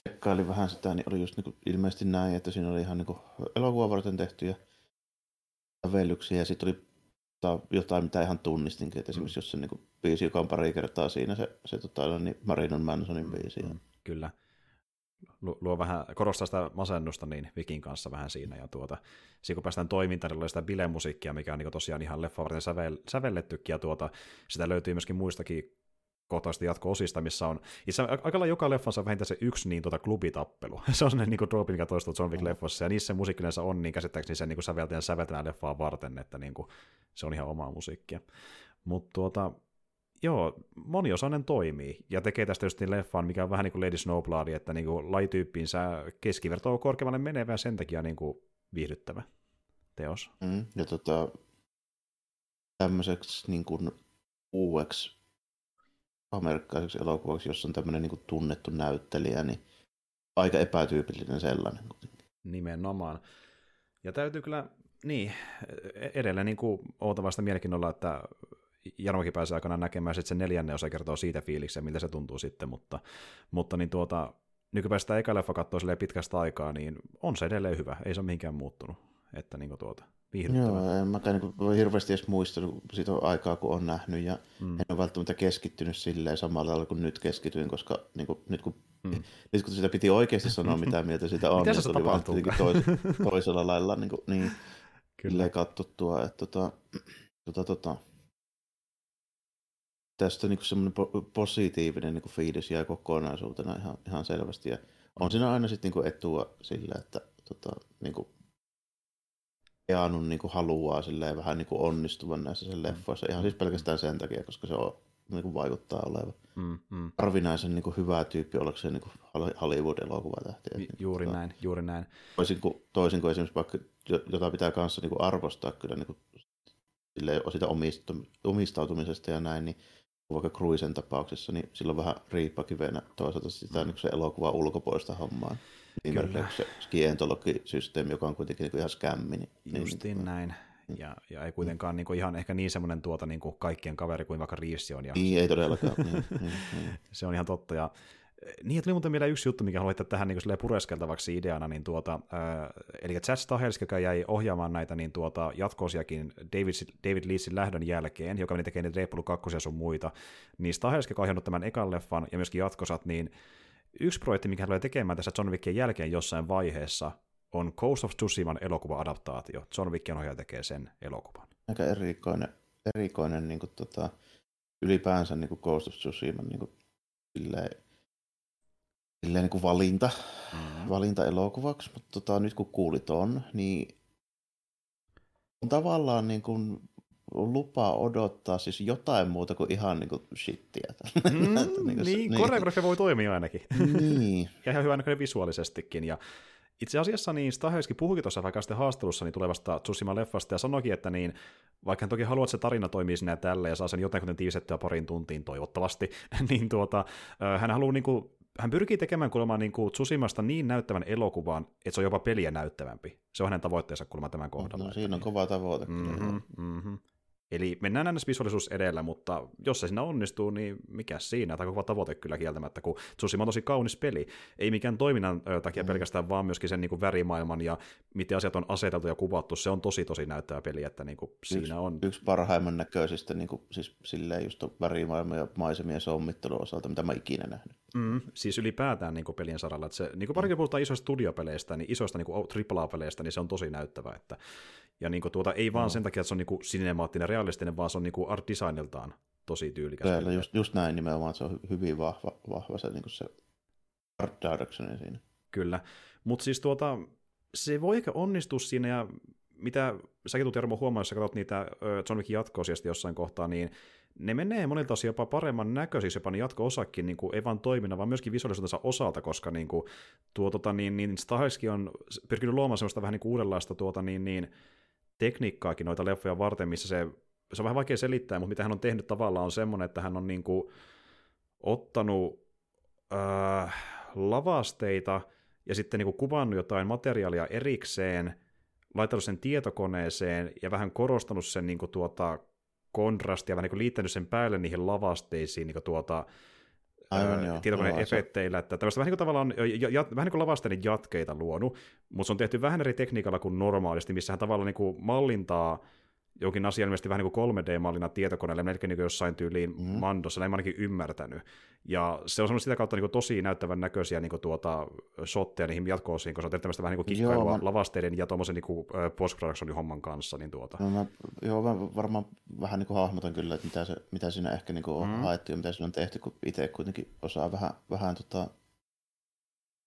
tsekkailin vähän sitä, niin oli just niin kuin ilmeisesti näin, että siinä oli ihan niin elokuva varten tehtyjä sävellyksiä ja sitten oli jotain, mitä ihan tunnistinkin, että esimerkiksi jos se niin biisi, joka on pari kertaa siinä, se, se tota, niin Marinon Mansonin biisi. Mm, kyllä. Luo vähän, korostaa sitä masennusta niin Vikin kanssa vähän siinä, ja tuota, siinä kun päästään toimintaan, niin sitä bilemusiikkia, mikä on niin tosiaan ihan leffa varten sävel, sävellettykin, ja tuota, sitä löytyy myöskin muistakin kohtaista jatko-osista, missä on, itse aika lailla joka leffassa on vähintään se yksi niin tuota klubitappelu. se on sellainen niin dropi, mikä toistuu John Wick-leffassa, ja niissä musiikki on niin käsittääkseni sen niin säveltäjän säveltämään leffaa varten, että niin kuin, se on ihan omaa musiikkia. Mutta tuota, joo, moniosainen toimii, ja tekee tästä just niin leffaan, mikä on vähän niin kuin Lady Snowblood, että niin kuin lajityyppiinsä keskiverto on korkeammalle menevä ja sen takia niin kuin viihdyttävä teos. Mm, ja tota, tämmöiseksi niin kuin uueksi amerikkalaiseksi elokuvaksi, jossa on tämmöinen niin tunnettu näyttelijä, niin aika epätyypillinen sellainen. Nimenomaan. Ja täytyy kyllä, niin, e-, edelleen niin kuin ootavasta mielenkiinnolla, että Jarmokin pääsee aikanaan näkemään sitten se neljänne osa kertoo siitä fiiliksen, miltä se tuntuu sitten, mutta, mutta niin tuota, nykypäin sitä eka leffa katsoo pitkästä aikaa, niin on se edelleen hyvä, ei se ole mihinkään muuttunut. Että niin tuota, viihdyttävä. Joo, en mäkään niin hirveästi edes muistanut siitä aikaa, kun on nähnyt, ja mm. en ole välttämättä keskittynyt silleen samalla tavalla kuin nyt keskityin, koska niin kuin, nyt, kun, mm. nyt kun sitä piti oikeasti sanoa, mitä mieltä sitä on, niin se oli vaan tois, toisella lailla niin, kuin, niin Kyllä. katsottua, että tota, tota, tota, tästä niin semmoinen positiivinen niin fiilis jäi kokonaisuutena ihan, ihan selvästi, ja on siinä aina sitten niin etua sillä, että tota, niin kuin Keanu niin kuin haluaa silleen vähän niin kuin onnistuvan näissä sen mm. leffoissa. Ihan siis pelkästään sen takia, koska se on, niin kuin vaikuttaa olevan mm, mm. arvinaisen niin kuin hyvä tyyppi ollakseen niin kuin Hollywood-elokuvatähti. Ju- juuri niin, näin, juuri näin. Toisin kuin, toisin kuin esimerkiksi vaikka, jota pitää kanssa niin kuin arvostaa kyllä niin kuin, silleen, siitä omistautumisesta ja näin, niin vaikka Cruisen tapauksessa, niin silloin vähän riippakivenä toisaalta sitä niin se elokuva ulkopuolista hommaa. Kyllä. se skientologisysteemi, joka on kuitenkin niin ihan skämmi. Niin, niin Justiin niin, näin. Mm. Ja, ja ei kuitenkaan niin kuin ihan ehkä niin semmoinen tuota niin kuin kaikkien kaveri kuin vaikka Reeves on. Ja niin, ei todellakaan. niin, niin, niin. Se on ihan totta. Ja niin, oli muuten vielä yksi juttu, mikä haluan tähän niin pureskeltavaksi ideana, niin tuota, äh, eli Chad Stahels, joka jäi ohjaamaan näitä niin tuota, jatkoosiakin David, David Leesin lähdön jälkeen, joka meni tekemään niitä Reippulu 2 sun muita, niin Stahels, joka on tämän ekan leffan ja myöskin jatkosat, niin yksi projekti, mikä hän tulee tekemään tässä John Wickin jälkeen jossain vaiheessa, on Ghost of Tsushiman elokuva-adaptaatio. John Wickin ohjaaja tekee sen elokuvan. Aika erikoinen, erikoinen niin kuin, tota, ylipäänsä niin kuin Ghost of Tsushiman niin kuin, silleen, silleen, niin kuin valinta, mm-hmm. valinta elokuvaksi, mutta tota, nyt kun kuulit on, niin on tavallaan niin kuin lupa odottaa siis jotain muuta kuin ihan niin kuin shittiä. Mm, niin, niin, niin, koreografia voi toimia ainakin. Niin. ja ihan hyvä näköinen visuaalisestikin. Ja itse asiassa niin Stahelski puhuikin tuossa vaikka sitten haastelussa niin tulevasta Tsushima-leffasta ja sanoikin, että niin, vaikka hän toki haluaa, että se tarina toimii sinne ja tälle ja saa sen jotenkin tiivistettyä parin tuntiin toivottavasti, niin tuota, hän haluaa niin kuin, hän pyrkii tekemään kuulemma niin kuin Tsushimasta niin näyttävän elokuvan, että se on jopa peliä näyttävämpi. Se on hänen tavoitteensa kuulemma tämän kohdalla. No, siinä on kova tavoite. Mm-hmm, mm-hmm. Eli mennään aina visuaalisuus edellä, mutta jos se siinä onnistuu, niin mikä siinä? Tai kova tavoite kyllä kieltämättä, kun Tsushima on tosi kaunis peli. Ei mikään toiminnan takia mm. pelkästään, vaan myöskin sen niin kuin värimaailman ja miten asiat on aseteltu ja kuvattu. Se on tosi tosi näyttävä peli, että niin kuin siinä yksi, on... Yksi parhaimman näköisistä niin kuin, siis silleen just värimaailman ja maisemien sommittelun osalta, mitä mä ikinä nähnyt. Mm, siis ylipäätään niin kuin pelien saralla. Että se, niin kuin parikin puhutaan isoista studiopeleistä, niin isoista niin kuin AAA-peleistä, niin se on tosi näyttävä. Että, ja niin kuin tuota, ei vaan no. sen takia, että se on niin kuin sinemaattinen, realistinen, vaan se on niin kuin art designiltaan tosi tyylikäs. Täällä just, just näin nimenomaan, että se on hyvin vahva, vahva se, niin kuin se art direction siinä. Kyllä, mutta siis tuota, se voi ehkä onnistua siinä, ja mitä säkin tulet Jarmo huomaa, jos sä katsot niitä John Wickin jatko jossain kohtaa, niin ne menee monilta osin jopa paremman näköisiksi, jopa ne jatko-osakin, niin kuin, ei vain toiminnan, vaan myöskin visuaalisuutensa osalta, koska niin kuin, tuo, tota, niin, niin Stahelski on pyrkinyt luomaan sellaista vähän niin kuin uudenlaista tuota, niin, niin, tekniikkaakin noita leffoja varten, missä se, se on vähän vaikea selittää, mutta mitä hän on tehnyt tavallaan on semmoinen, että hän on niin kuin, ottanut äh, lavasteita ja sitten niin kuin, kuvannut jotain materiaalia erikseen, laittanut sen tietokoneeseen ja vähän korostanut sen niin kuin, tuota, kontrastia, vähän niin liittänyt sen päälle niihin lavasteisiin niin tuota, Aivan joo. tietokoneen Joo, se- efekteillä, että tämmöistä vähän niin kuin tavallaan, ja, ja, vähän niin kuin lavasteiden jatkeita luonut, mutta se on tehty vähän eri tekniikalla kuin normaalisti, missä hän tavallaan niin kuin mallintaa jokin asia ilmeisesti vähän niin kuin 3D-mallina tietokoneelle, melkein niin kuin jossain tyyliin mm. Mandossa, näin mä ainakin ymmärtänyt. Ja se on sitä kautta niin kuin tosi näyttävän näköisiä niin kuin tuota shotteja niihin jatko-osiin, kun se on tämmöistä vähän niin kuin Joo, mä- lavasteiden ja tuommoisen niin kuin post homman kanssa, niin tuota. No mä, joo, mä varmaan vähän niin kuin hahmotan kyllä, että mitä, se, mitä siinä ehkä niin kuin on Mm. haettu ja mitä siinä on tehty, kun itse kuitenkin osaa vähän, vähän tota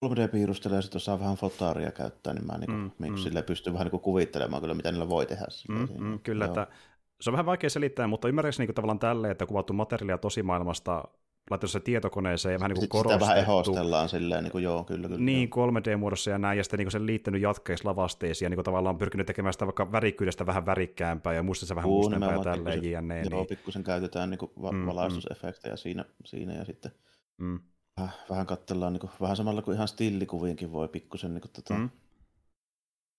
3D-piirustella ja sitten osaa vähän fotaaria käyttää, niin mä niin kuin, Mm, mm, niin mm. sille pystyn vähän niin kuin kuvittelemaan kyllä, mitä niillä voi tehdä. Mm, mm, kyllä, Joo. että se on vähän vaikea selittää, mutta ymmärrätkö niin tavallaan tälleen, että kuvattu materiaalia tosimaailmasta laitettu se tietokoneeseen ja vähän niin kuin Sitten sitä vähän korostettu. ehostellaan silleen, niin kuin, joo, kyllä, kyllä. Niin, 3D-muodossa ja näin, ja sitten niin sen liittänyt jatkeiksi lavasteisiin, ja niin tavallaan pyrkinyt tekemään sitä vaikka värikkyydestä vähän värikkäämpää, ja mustista vähän Juu, mustempaa ja tälleen, jne. Joo, Niin, pikkusen käytetään niin kuin va- Mm, mm. valaistusefektejä siinä, siinä ja sitten mm, vähän, vähän katsellaan niin kuin, vähän samalla kuin ihan stillikuviinkin voi pikkusen niin kuin, tota, mm,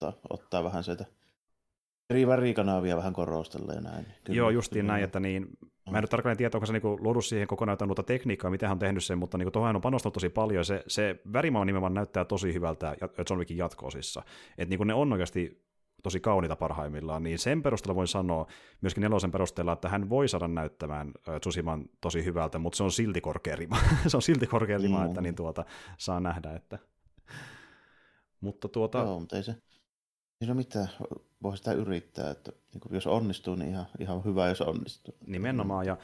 ottaa, ottaa vähän sieltä eri värikanavia vähän korostella ja näin. Kyllä, Joo, justiin kyllä. näin, että niin, mä en nyt tarkalleen tiedä, onko se niin luodu siihen kokonaan jotain uutta tekniikkaa, miten hän on tehnyt sen, mutta niin tuohon on panostanut tosi paljon, ja se, se värimaa nimenomaan näyttää tosi hyvältä ja- John Wickin jatko-osissa. Että niin ne on oikeasti tosi kauniita parhaimmillaan, niin sen perusteella voin sanoa, myöskin nelosen perusteella, että hän voi saada näyttämään ö, Tsushiman tosi hyvältä, mutta se on silti korkea rima. se on silti korkea rima, Mm. että niin tuota, saa nähdä, että... Mutta tuota, Joo, mutta ei se, ole mitään, voi sitä yrittää, että niin kuin, jos onnistuu, niin ihan, ihan hyvä, jos onnistuu. Nimenomaan, ja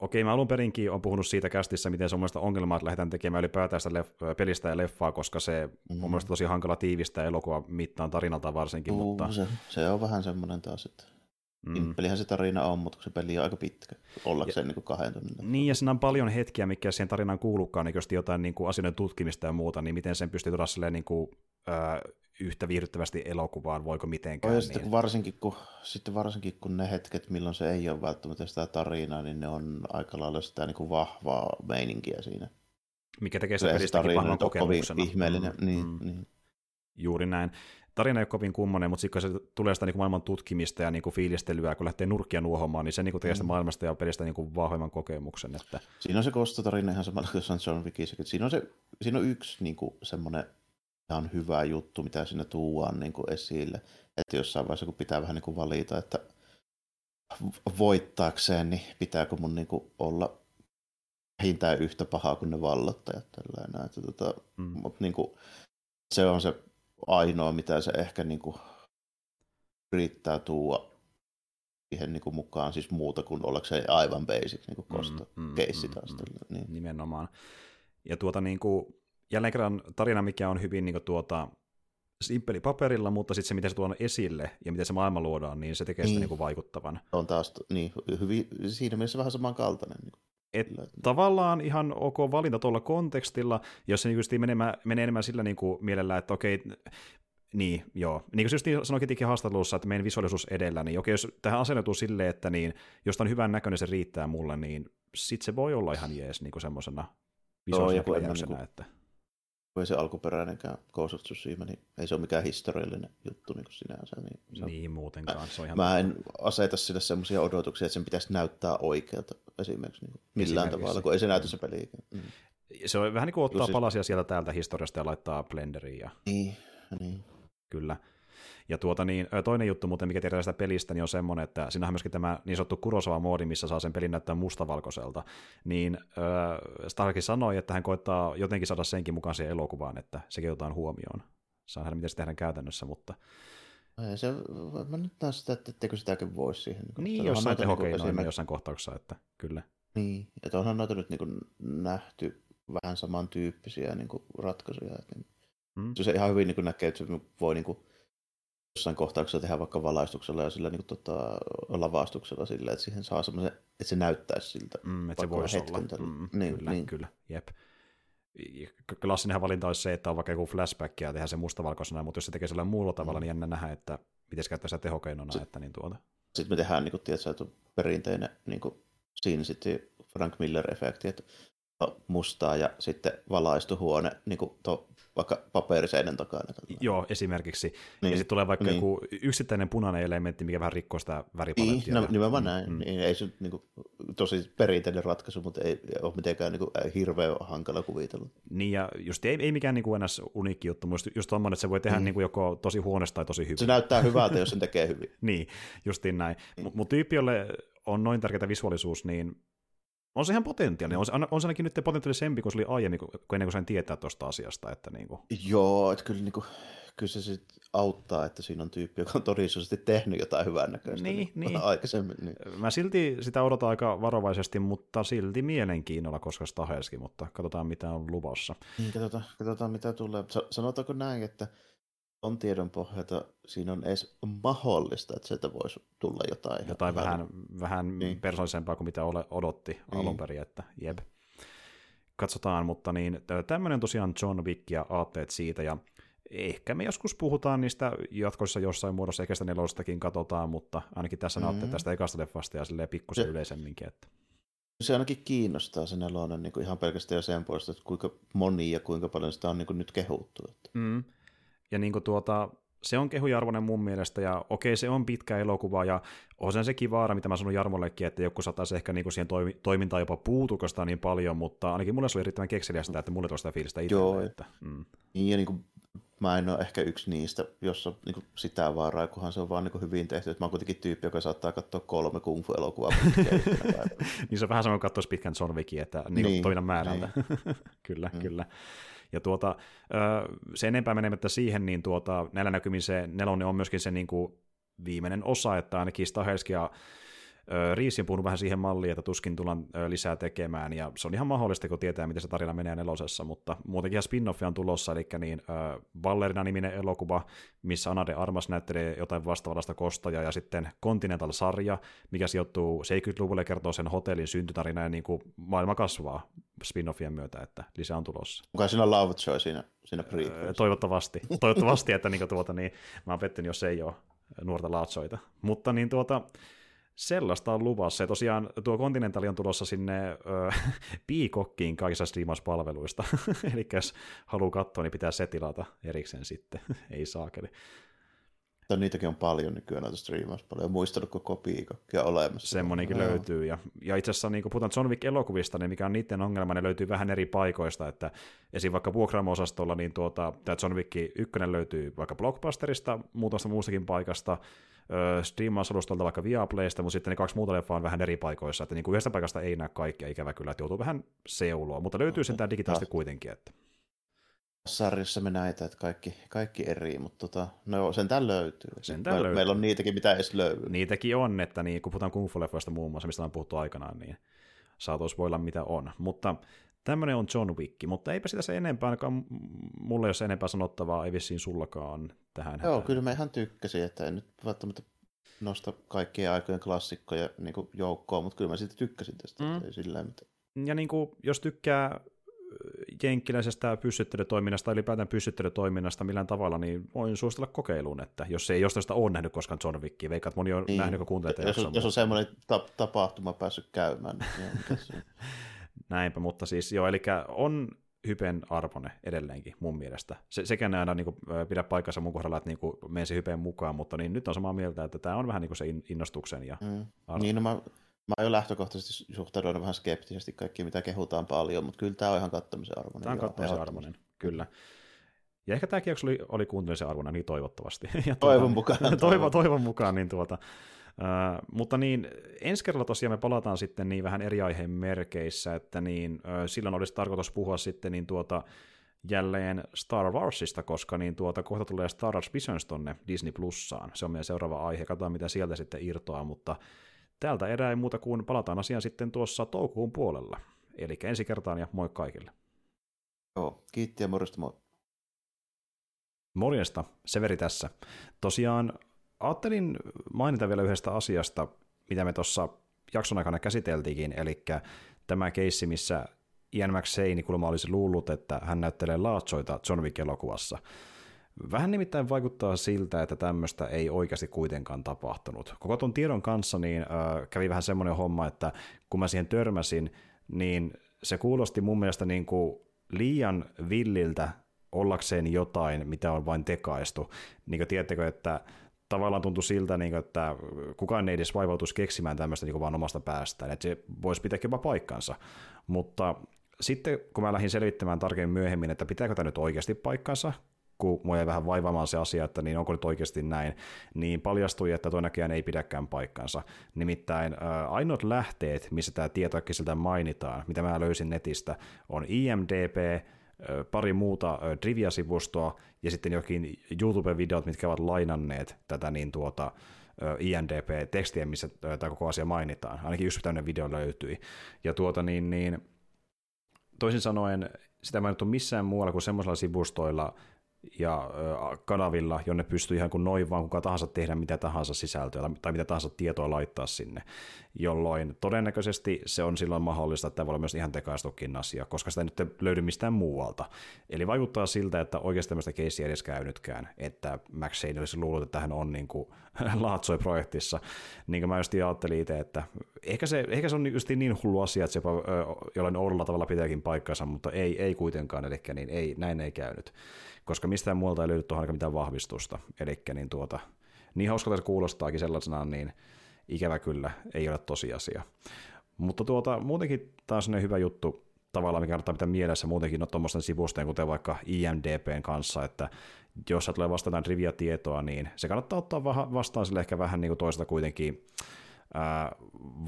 okei, mä alun perinkin on puhunut siitä kästissä, miten se on mielestäni ongelma, että lähdetään tekemään ylipäätään sitä leff- pelistä ja leffaa, koska se Mm. on mielestäni tosi hankala tiivistää elokuva mittaan tarinalta varsinkin, Juu, mutta... se, se, on vähän semmoinen taas, että Mm. mm. pelihän se tarina on, mutta se peli on aika pitkä, ollakseen niin kuin kahden tunnin. Niin, ja siinä on paljon hetkiä, mikä siihen tarinaan kuulukaan, niin just jotain niin kuin asioiden tutkimista ja muuta, niin miten sen pystyy tuoda silleen niin kuin, äh, yhtä viihdyttävästi elokuvaan, voiko mitenkään. Ja niin. sitten kun varsinkin kun, sitten varsinkin kun ne hetket, milloin se ei ole välttämättä sitä tarinaa, niin ne on aika lailla sitä niin kuin vahvaa meininkiä siinä. mikä tekee sitä pelistäkin vahvan kokemuksena. ihmeellinen. Mm, Niin, mm. niin. Juuri näin. Tarina ei ole kovin kummonen, mutta sitten kun se tulee sitä niin kuin maailman tutkimista ja niin kuin fiilistelyä, kun lähtee nurkkia nuohomaan, niin se niin kuin tekee sitä Mm. maailmasta ja pelistä niin kuin vahvemman kokemuksen. Että... Siinä on se kostotarina ihan samalla kuin John Wickissäkin. Siinä on, se, siinä on yksi niin kuin, semmoinen ihan hyvä juttu, mitä siinä tuuaan niin kuin esille. Että jossain vaiheessa, kun pitää vähän niin kuin valita, että voittaakseen, niin pitääkö mun niin kuin olla vähintään yhtä pahaa kuin ne vallottajat. Tällainen. Että, tota, Mm. Mutta niin kuin, se on se ainoa, mitä se ehkä niin kuin, yrittää tuua siihen niin kuin, mukaan, siis muuta kuin ollakseen aivan basic niin kuin kosto. Mm, mm, Keissi mm, taas. mm. tällä, Niin. Nimenomaan. Ja tuota niin kuin, jälleen kerran tarina, mikä on hyvin niin kuin, tuota, simppeli paperilla, mutta sitten se, miten se tuon esille ja miten se maailma luodaan, niin se tekee sitä Niin. niin kuin vaikuttavan. On taas niin, hyvin, siinä mielessä vähän samankaltainen. Niin kuin, Et kyllä. tavallaan ihan ok valinta tuolla kontekstilla, jos se niin just menee, enemmän sillä niin kuin mielellä, että okei, niin, joo. Niin kuin se just sanoikin haastattelussa, että meidän visuaalisuus edellä, niin okei, jos tähän asennetuu silleen, että niin, jos on hyvän näköinen, se riittää mulle, niin sit se voi olla ihan jees niin kuin semmoisena visuaalisena niinku- että Kun ei se alkuperäinenkään Ghost of Tsushima, niin ei se ole mikään historiallinen juttu niin kuin sinänsä. Niin se on- niin muutenkaan, se on ihan Mä en aseta sille semmoisia odotuksia, että sen pitäisi näyttää oikealta esimerkiksi niin millään Esimerkiksi. tavalla, kun ei se näytä se peli. Mm. Se on vähän niin kuin ottaa siis- palasia sieltä täältä historiasta ja laittaa blenderiin ja Niin, niin. kyllä. Ja tuota niin, toinen juttu muuten, mikä tiedetään sitä pelistä, niin on semmoinen, että siinä on myöskin tämä niin sanottu Kurosawa-moodi, missä saa sen pelin näyttää mustavalkoiselta. Niin äh, Starkin sanoi, että hän koittaa jotenkin saada senkin mukaan siihen elokuvaan, että sekin otetaan huomioon. Saa nähdä, miten se tehdään käytännössä, mutta se, mä nyt näen sitä, että etteikö sitäkin voisi siihen. niin Onhan jossain noita niinku tehokeinoilla esimerk- jossain kohtauksessa, että kyllä. Niin, että onhan noita nyt niin nähty vähän samantyyppisiä niin kuin ratkaisuja. Että niin, Mm. se ihan hyvin niin näkee, että se voi niin kuin, jossain kohtauksessa tehdä vaikka valaistuksella ja sillä niin kuin, tota, lavastuksella sillä, että siihen saa semmoisen, että se näyttäisi siltä. Mm, että se voisi hetken olla. Mm, niin, kyllä, niin. kyllä, jep. Klassinenhan valinta olisi se, että on vaikka joku flashback ja tehdään se mustavalkoisena, mutta jos se tekee sillä muulla tavalla, Mm. niin jännä nähdä, että miten se käyttää sitä tehokeinona, Se- että niin tuota. Sitten me tehdään niin kuin, tiedätkö, perinteinen niin kuin, siinä sitten Frank Miller-efekti, että mustaa ja sitten valaistu huone niin kuin to, vaikka paperiseinän takana. Joo, esimerkiksi. Niin. Ja sitten tulee vaikka niin. joku yksittäinen punainen elementti, mikä vähän rikkoo sitä väripalettia. Niin, no, nimenomaan mm, näin. Mm. Niin, ei se niin kuin, tosi perinteinen ratkaisu, mutta ei ole mitenkään niin kuin, hirveän hankala kuvitella. Niin, ja just ei, ei mikään niin kuin uniikki juttu, mutta just tommoinen, että se voi tehdä mm. niin kuin joko tosi huonosti tai tosi hyvin. Se näyttää hyvältä, jos sen tekee hyvin. niin, justiin näin. Mm. Mutta tyyppi, jolle on noin tärkeää visuaalisuus, niin on se ihan potentiaalinen. On se, on se ainakin nyt potentiaalisempi kuin se oli aiemmin, kun ennen kuin sain tietää tuosta asiasta. Että niin kuin. Joo, että kyllä, niin kuin, kyllä se sit auttaa, että siinä on tyyppi, joka on todennäköisesti tehnyt jotain hyvän näköistä niin, niin, niin. aikaisemmin. Niin. Mä silti sitä odotan aika varovaisesti, mutta silti mielenkiinnolla, koska Staheskin, mutta katsotaan mitä on luvassa. Niin, katsotaan, katsotaan mitä tulee. Sanotaanko näin, että on tiedon pohjalta siinä on edes mahdollista, että sieltä voisi tulla jotain. Jotain vähän, vähän niin. persoonallisempaa kuin mitä ole, odotti niin. alun perin, että jeb. Katsotaan, mutta niin, tämmöinen tosiaan John Wick ja aatteet siitä, ja ehkä me joskus puhutaan niistä jatkoissa jossain muodossa, ehkä sitä nelostakin katsotaan, mutta ainakin tässä mm-hmm. näette tästä ekasta leffasta ja silleen pikkusen se, yleisemminkin. Että... Se ainakin kiinnostaa se nelonen niin kuin ihan pelkästään sen puolesta, että kuinka moni ja kuinka paljon sitä on niin kuin nyt kehuttu. Että. Mm. Ja niin kuin tuota, se on kehujarvoinen mun mielestä, ja okei, se on pitkä elokuva, ja on sen sekin vaara, mitä mä sanon Jarmollekin, että joku saattaisi ehkä niin kuin siihen toimi, toimintaan jopa puutukasta niin paljon, mutta ainakin mulle se oli riittävän kekseliästä, että mulle tuosta fiilistä itse. Joo, että, mm. niin, ja niin kuin, mä en ole ehkä yksi niistä, jossa niin kuin sitä vaaraa, kunhan se on vaan niin kuin hyvin tehty. Että mä oon kuitenkin tyyppi, joka saattaa katsoa kolme kung fu-elokuvaa. niin se on vähän sama kuin katsoisi pitkän John Wickin, että niin, niin toiminnan määrältä. Niin. kyllä, mm. kyllä. Ja tuota, se enempää menemättä siihen, niin tuota, näillä näkymin se nelonen on myöskin se niin kuin viimeinen osa, että ainakin Stahelski ja Riisin puhunut vähän siihen malliin, että tuskin tullaan lisää tekemään, ja se on ihan mahdollista, kun tietää, miten se tarina menee nelosessa, mutta muutenkin ihan spin on tulossa, eli niin Ballerina-niminen elokuva, missä Ana de Armas näyttelee jotain vastaavallista kostajaa, ja sitten Continental-sarja, mikä sijoittuu 70-luvulle, kertoo sen hotellin syntytarina, ja niin kuin maailma kasvaa spin-offien myötä, että lisää on tulossa. Onko siinä Lovejoy siinä, siinä Toivottavasti. Toivottavasti, että niin tuota, niin, mä oon pettynyt, jos ei ole nuorta Lovejoyta. Mutta niin tuota, Sellaista on luvassa. Ja tosiaan tuo Continental on tulossa sinne ö, piikokkiin kaikissa striimauspalveluista. Eli jos haluaa katsoa, niin pitää se tilata erikseen sitten. Ei saakeli. No, niitäkin on paljon nykyään näitä striimauspalveluja. Muistanut koko piikokkia olemassa. Semmoinenkin no. löytyy. Ja, ja itse asiassa niin kun puhutaan John Wick-elokuvista, niin mikä on niiden ongelma, ne löytyy vähän eri paikoista. Että esim. vaikka vuokraamo-osastolla, niin tuota, tämä John Wick 1 löytyy vaikka Blockbusterista, muutamasta muustakin paikasta, striimausalustolta vaikka Viaplaysta, mutta sitten ne kaksi muuta leffaa on vähän eri paikoissa, että niin kuin yhdestä paikasta ei näe kaikkea, ikävä kyllä, että joutuu vähän seuloa, mutta löytyy sen tämä digitaalisesti kuitenkin. Että. Sarjassa me näitä, että kaikki, kaikki eri, mutta tota, no sentään löytyy. Sentään Me, löytyy. Meillä on niitäkin, mitä edes löytyy. Niitäkin on, että niin, kun puhutaan kung fu muun muassa, mistä on puhuttu aikanaan, niin saataisiin voilla mitä on. Mutta tämmöinen on John Wick, mutta eipä sitä se enempää, ainakaan mulle jos enempää sanottavaa, ei vissiin sullakaan tähän. Joo, kyllä mä ihan tykkäsin, että en nyt välttämättä nosta kaikkien aikojen klassikkoja niin joukkoon, mutta kyllä mä siitä tykkäsin tästä, mm. ei sillä mitään. Ja niin kuin, jos tykkää jenkkiläisestä pyssyttelytoiminnasta, ylipäätään pyssyttelytoiminnasta millään tavalla, niin voin suositella kokeiluun, että jos ei jostain sitä ole nähnyt koskaan John Wickia, veikkaat moni on niin. nähnyt, kun kuuntelee jos, jos on semmoinen ta- tapahtuma päässyt käymään, niin Näinpä, mutta siis joo, eli on hypen arvone edelleenkin mun mielestä. Se, sekään ei aina niin kuin, pidä paikkansa mun kohdalla, että niin kuin, menen se hypeen mukaan, mutta niin, nyt on samaa mieltä, että tämä on vähän niin kuin se innostuksen ja mm. Niin, no mä, mä jo lähtökohtaisesti suhtaudun vähän skeptisesti kaikki, mitä kehutaan paljon, mutta kyllä tämä on ihan kattomisen arvoinen. Tämä on kattomisen arvoinen, kyllä. Ja ehkä tämäkin oli, oli kuuntelemisen arvoinen, niin toivottavasti. Ja tuota, toivon mukaan. toivon, toivon mukaan, niin tuota, Mutta niin, ensi kerralla tosiaan me palataan sitten niin vähän eri aiheen merkeissä, että niin, uh, silloin olisi tarkoitus puhua sitten niin tuota, jälleen Star Warsista, koska niin tuota, kohta tulee Star Wars Visions tonne Disney Plussaan. Se on meidän seuraava aihe, katsotaan mitä sieltä sitten irtoaa, mutta tältä erää ei muuta kuin palataan asiaan sitten tuossa toukokuun puolella. Eli ensi kertaan ja moi kaikille. Joo, kiitti ja morjesta moi. Morjesta, Severi tässä. Tosiaan ajattelin mainita vielä yhdestä asiasta, mitä me tuossa jakson aikana käsiteltiinkin, eli tämä keissi, missä Ian McShane kulma olisi luullut, että hän näyttelee laatsoita John Wick-elokuvassa. Vähän nimittäin vaikuttaa siltä, että tämmöistä ei oikeasti kuitenkaan tapahtunut. Koko tuon tiedon kanssa niin äh, kävi vähän semmoinen homma, että kun mä siihen törmäsin, niin se kuulosti mun mielestä niin kuin liian villiltä ollakseen jotain, mitä on vain tekaistu. Niin kuin tiedättekö, että tavallaan tuntui siltä, niin kuin, että kukaan ei edes vaivautuisi keksimään tämmöistä niin kuin vaan omasta päästään, että se voisi pitää jopa paikkansa. Mutta sitten kun mä lähdin selvittämään tarkemmin myöhemmin, että pitääkö tämä nyt oikeasti paikkansa, kun mua jäi vähän vaivaamaan se asia, että niin onko nyt oikeasti näin, niin paljastui, että näköjään ei pidäkään paikkansa. Nimittäin äh, ainoat lähteet, missä tämä tieto mainitaan, mitä mä löysin netistä, on IMDB, pari muuta trivia-sivustoa ja sitten jokin YouTube-videot, mitkä ovat lainanneet tätä niin tuota, INDP-tekstiä, missä tämä koko asia mainitaan. Ainakin yksi tämmöinen video löytyi. Ja tuota niin, niin toisin sanoen sitä mainittu missään muualla kuin semmoisilla sivustoilla, ja kanavilla, jonne pystyy ihan kuin noin vaan kuka tahansa tehdä mitä tahansa sisältöä tai mitä tahansa tietoa laittaa sinne, jolloin todennäköisesti se on silloin mahdollista, että tämä voi olla myös ihan tekaistukin asia, koska sitä nyt ei löydy mistään muualta. Eli vaikuttaa siltä, että oikeasti tämmöistä keissiä edes käynytkään, että Max Shane olisi luullut, että hän on niin kuin laatsoi projektissa. Niin kuin mä just ajattelin itse, että ehkä se, ehkä se on just niin hullu asia, että se jopa jollain oudolla tavalla pitääkin paikkansa, mutta ei, ei kuitenkaan, eli niin ei, näin ei käynyt koska mistään muualta ei löydy tuohon mitään vahvistusta. Eli niin, tuota, niin hauskalta se kuulostaakin sellaisena, niin ikävä kyllä ei ole tosiasia. Mutta tuota, muutenkin taas on hyvä juttu tavallaan, mikä kannattaa pitää mielessä muutenkin no, tuommoisten sivustojen, kuten vaikka IMDPn kanssa, että jos tulee vastaan trivia tietoa, niin se kannattaa ottaa vastaan sille ehkä vähän niin kuin toista kuitenkin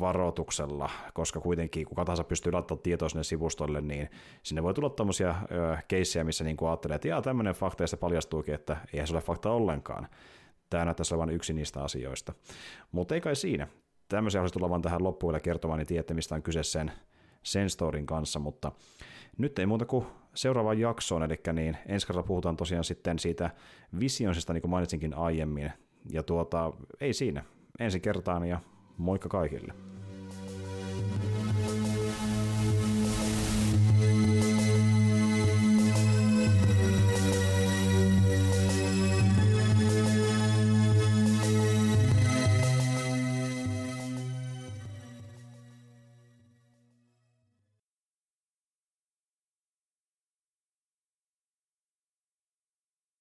varoituksella, koska kuitenkin kuka tahansa pystyy laittamaan tietoa sinne sivustolle, niin sinne voi tulla tämmöisiä keissejä, missä niin ajattelee, että tämmöinen fakta, ja se paljastuukin, että eihän se ole fakta ollenkaan. Tämä näyttäisi olevan yksi niistä asioista. Mutta ei kai siinä. Tämmöisiä haluaisin tulla vaan tähän loppuun kertomaan, niin tiedätte, mistä on kyse sen, sen storin kanssa, mutta nyt ei muuta kuin seuraavaan jaksoon, eli niin ensi kerralla puhutaan tosiaan sitten siitä visionsista, niin kuin mainitsinkin aiemmin, ja tuota, ei siinä, ensi kertaan ja Moikka kaikille!